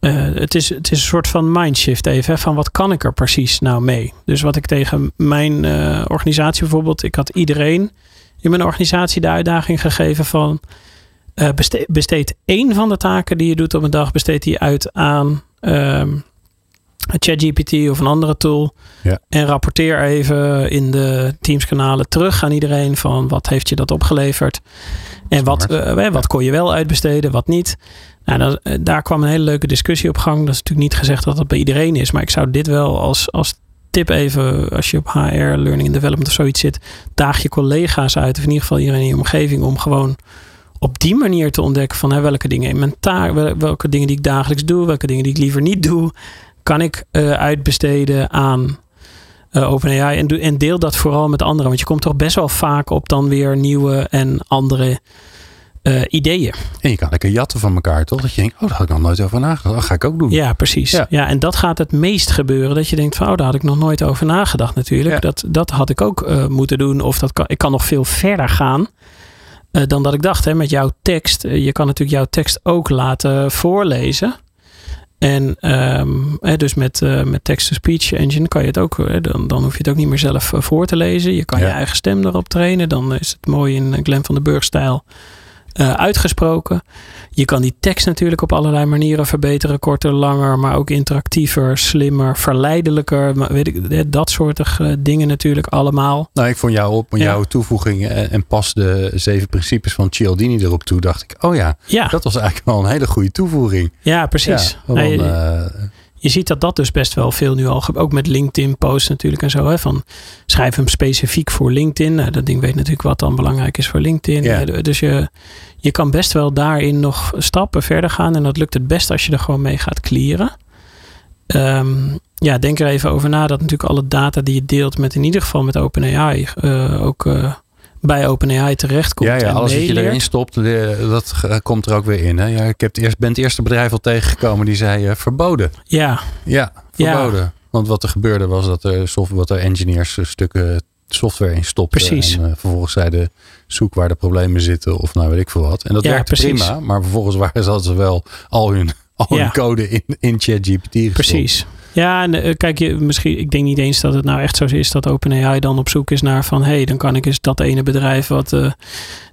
Speaker 7: eh, het, is, het is een soort van mindshift even. Hè, van wat kan ik er precies nou mee? Dus wat ik tegen mijn eh, organisatie bijvoorbeeld. Ik had iedereen in mijn organisatie de uitdaging gegeven van. eh, beste- besteed één van de taken die je doet op een dag, besteed die uit aan ehm, ChatGPT of een andere tool.
Speaker 6: Ja.
Speaker 7: En rapporteer even in de Teams-kanalen terug aan iedereen van wat heeft je dat opgeleverd. En wat, eh, wat kon je wel uitbesteden, wat niet. Nou, eh, daar kwam een hele leuke discussie op gang. Dat is natuurlijk niet gezegd dat dat bij iedereen is. Maar ik zou dit wel als, als tip even, als je op HR, Learning and Development of zoiets zit. Daag je collega's uit, of in ieder geval iedereen in je omgeving, om gewoon op die manier te ontdekken van hè, welke dingen in mijn welke dingen die ik dagelijks doe, welke dingen die ik liever niet doe, kan ik eh, uitbesteden aan eh, OpenAI. En, en deel dat vooral met anderen, want je komt toch best wel vaak op dan weer nieuwe en andere eh, ideeën.
Speaker 6: En je kan lekker jatten van elkaar, toch? Dat je denkt, oh, daar had ik nog nooit over nagedacht. Dat ga ik ook doen.
Speaker 7: Ja, precies.
Speaker 6: Ja.
Speaker 7: Ja. en dat gaat het meest gebeuren. Dat je denkt van, oh, daar had ik nog nooit over nagedacht natuurlijk.
Speaker 6: Ja.
Speaker 7: Dat, dat had ik ook eh, moeten doen. Of dat kan, ik kan nog veel verder gaan eh, dan dat ik dacht. Hè, met jouw tekst. Je kan natuurlijk jouw tekst ook laten voorlezen. En ehm, hè, dus met, met text-to-speech engine kan je het ook. dan, dan hoef je het ook niet meer zelf voor te lezen. Je kan
Speaker 6: Ja.
Speaker 7: je eigen stem erop trainen. Dan is het mooi in Glenn van den Burg-stijl eh, uitgesproken. Je kan die tekst natuurlijk op allerlei manieren verbeteren. Korter, langer, maar ook interactiever, slimmer, verleidelijker. Weet ik, eh, dat soort eh, dingen natuurlijk allemaal.
Speaker 6: Nou, ik vond jou op
Speaker 7: Ja.
Speaker 6: jouw toevoeging en, pas de zeven principes van Cialdini erop toe. Dacht ik, oh ja,
Speaker 7: Ja,
Speaker 6: dat was eigenlijk wel een hele goede toevoeging.
Speaker 7: ja precies.
Speaker 6: Ja,
Speaker 7: Nee, je ziet dat dat dus best wel veel nu al gebeurt. Ook met LinkedIn posts natuurlijk en zo. Hè, van schrijf hem specifiek voor LinkedIn. Nou, dat ding weet natuurlijk wat dan belangrijk is voor LinkedIn.
Speaker 6: Ja.
Speaker 7: Eh, Dus je, je kan best wel daarin nog stappen verder gaan. En dat lukt het best als je er gewoon mee gaat clearen. Ehm, ja, denk er even over na dat natuurlijk alle data die je deelt met in ieder geval met OpenAI uh, ook uh, bij OpenAI terechtkomt.
Speaker 6: Ja, ja
Speaker 7: en
Speaker 6: alles wat je erin stopt, dat komt er ook weer in. Hè? Ja, ik heb het eerst, ben het eerste bedrijf al tegengekomen die zei uh, verboden.
Speaker 7: Ja.
Speaker 6: Ja, verboden. Ja. Want wat er gebeurde was dat er, software, wat er engineers stukken software in stopten.
Speaker 7: Precies.
Speaker 6: En uh, vervolgens zeiden zoek waar de problemen zitten of nou weet ik veel wat. En dat
Speaker 7: Ja,
Speaker 6: werkte
Speaker 7: precies.
Speaker 6: prima. Maar vervolgens waren ze wel al hun, al hun code in, in ChatGPT gestopt.
Speaker 7: Precies. Ja, en eh, kijk, je, misschien, ik denk niet eens dat het nou echt zo is dat OpenAI dan op zoek is naar van hé, hey, dan kan ik eens dat ene bedrijf wat. eh,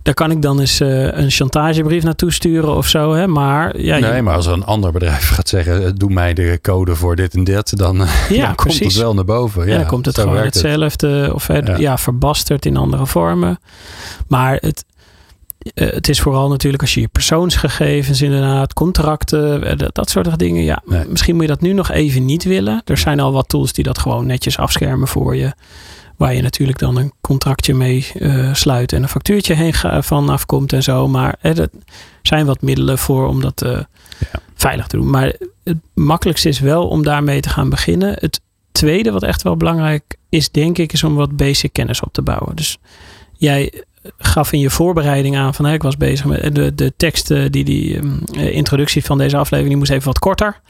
Speaker 7: daar kan ik dan eens eh, een chantagebrief naartoe sturen of zo. Hè? Maar ja, je-
Speaker 6: Nee, maar als een ander bedrijf gaat zeggen, doe mij de code voor dit en dat, dan,
Speaker 7: Ja,
Speaker 6: dan komt het wel naar boven.
Speaker 7: Ja,
Speaker 6: Ja,
Speaker 7: dan komt het gewoon
Speaker 6: het.
Speaker 7: hetzelfde of
Speaker 6: Ja.
Speaker 7: ja. verbasterd in andere vormen. Maar het, eh, het is vooral natuurlijk als je je persoonsgegevens inderdaad, contracten, eh, dat, dat soort dingen. Ja,
Speaker 6: Nee.
Speaker 7: misschien moet je dat nu nog even niet willen. Er zijn al wat tools die dat gewoon netjes afschermen voor je. Waar je natuurlijk dan een contractje mee eh, sluit en een factuurtje heen van afkomt en zo. Maar eh, er zijn wat middelen voor om dat veilig te doen. Maar het makkelijkste is wel om daarmee te gaan beginnen. Het tweede wat echt wel belangrijk is, denk ik, is om wat basic kennis op te bouwen. Dus jij gaf in je voorbereiding aan van hè, ik was bezig met de, de tekst, eh, die, die ehm, eh, introductie van deze aflevering, die moest even wat korter.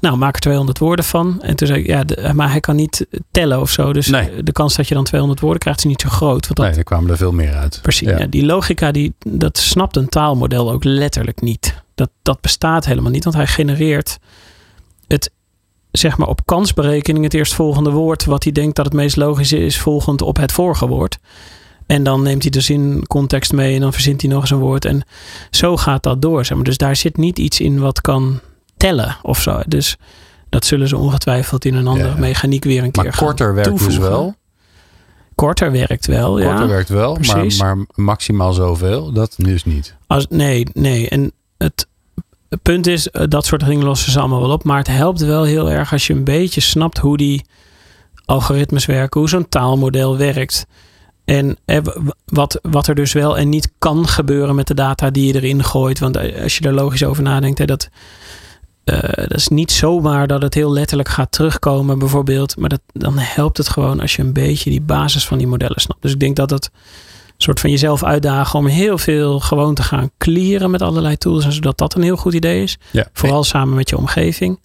Speaker 7: Nou, maak er 200 woorden van. En toen zei ik, ja, de- maar hij kan niet tellen of zo. Dus
Speaker 6: Nee.
Speaker 7: de kans dat je dan 200 woorden krijgt is niet zo groot. Want dat,
Speaker 6: Nee, er kwamen er veel meer uit.
Speaker 7: Precies.
Speaker 6: Ja.
Speaker 7: Ja, die logica, die, dat snapt een taalmodel ook letterlijk niet. Dat, dat bestaat helemaal niet, want hij genereert het, zeg maar, op kansberekening het eerstvolgende woord, wat hij denkt dat het meest logisch is, volgend op het vorige woord. En dan neemt hij de zin context mee en dan verzint hij nog eens een woord. En zo gaat dat door. Zeg maar. Dus daar zit niet iets in wat kan tellen of zo. Dus dat zullen ze ongetwijfeld in een andere
Speaker 6: Ja.
Speaker 7: mechaniek weer een keer
Speaker 6: Maar
Speaker 7: gaan
Speaker 6: korter werkt dus wel.
Speaker 7: Korter werkt wel, ja.
Speaker 6: Korter werkt wel, maar, maar maximaal zoveel, dat dus niet.
Speaker 7: Als, nee, nee. En het, het punt is, eh, dat soort dingen lossen ze allemaal wel op. Maar het helpt wel heel erg als je een beetje snapt hoe die algoritmes werken, hoe zo'n taalmodel werkt. En eh, wat, wat er dus wel en niet kan gebeuren met de data die je erin gooit. Want eh, als je er logisch over nadenkt, hè, dat, eh, dat is niet zomaar dat het heel letterlijk gaat terugkomen, bijvoorbeeld. Maar dat, dan helpt het gewoon als je een beetje die basis van die modellen snapt. Dus ik denk dat het een soort van jezelf uitdagen om heel veel gewoon te gaan clearen met allerlei tools. En zodat dat een heel goed idee is.
Speaker 6: Ja.
Speaker 7: Vooral samen met je omgeving.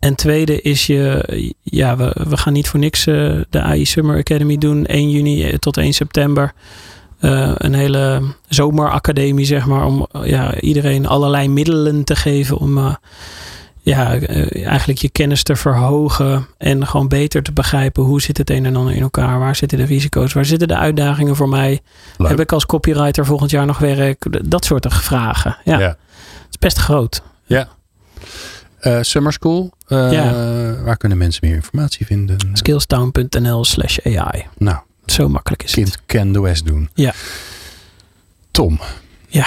Speaker 7: En tweede is je, ja, we, we gaan niet voor niks eh, de AI Summer Academy doen. 1 juni eh, tot 1 september. Eh, een hele zomeracademie, zeg maar. Om ja, iedereen allerlei middelen te geven om ja, eigenlijk je kennis te verhogen. En gewoon beter te begrijpen hoe zit het een en ander in elkaar. Waar zitten de risico's? Waar zitten de uitdagingen voor mij?
Speaker 6: Leuk.
Speaker 7: Heb ik als copywriter volgend jaar nog werk? Dat soort vragen. Ja,
Speaker 6: Ja.
Speaker 7: het is best groot.
Speaker 6: Ja. Eh, Summer School, eh,
Speaker 7: Ja.
Speaker 6: waar kunnen mensen meer informatie vinden?
Speaker 7: Skillstown.nl slash AI.
Speaker 6: Nou,
Speaker 7: Zo makkelijk is het.
Speaker 6: kind can the West doen.
Speaker 7: Ja.
Speaker 6: Tom,
Speaker 7: Ja,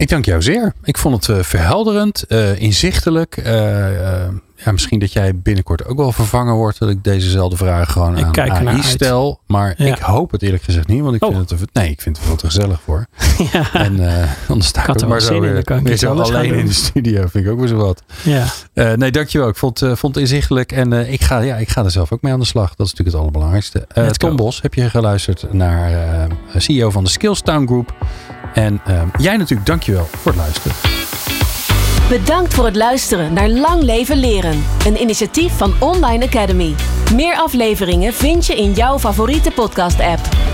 Speaker 6: ik dank jou zeer. Ik vond het eh, verhelderend, eh, inzichtelijk. eh, ja, misschien dat jij binnenkort ook wel vervangen wordt. Dat ik dezezelfde vragen gewoon
Speaker 7: Ik
Speaker 6: aan
Speaker 7: kijk
Speaker 6: AI stel. Maar
Speaker 7: Ja.
Speaker 6: ik hoop het eerlijk gezegd niet. Want ik
Speaker 7: Oh.
Speaker 6: vind het, er- nee, ik vind het veel te gezellig voor.
Speaker 7: ja.
Speaker 6: En anders sta ik,
Speaker 7: er
Speaker 6: maar
Speaker 7: wel
Speaker 6: zo
Speaker 7: zin in,
Speaker 6: weer, zo alleen in de studio. Vind ik ook weer zo wat.
Speaker 7: ja.
Speaker 6: Nee, dankjewel. Ik vond, vond het inzichtelijk. En ik, ga, ja, ik ga er zelf ook mee aan de slag. Dat is natuurlijk het allerbelangrijkste. Tom. Bos, heb je geluisterd naar CEO van de Skillstown Group. En eh, jij natuurlijk, dankjewel voor het luisteren.
Speaker 1: Bedankt voor het luisteren naar Lang Leven Leren. Een initiatief van Online Academy. Meer afleveringen vind je in jouw favoriete podcast-app.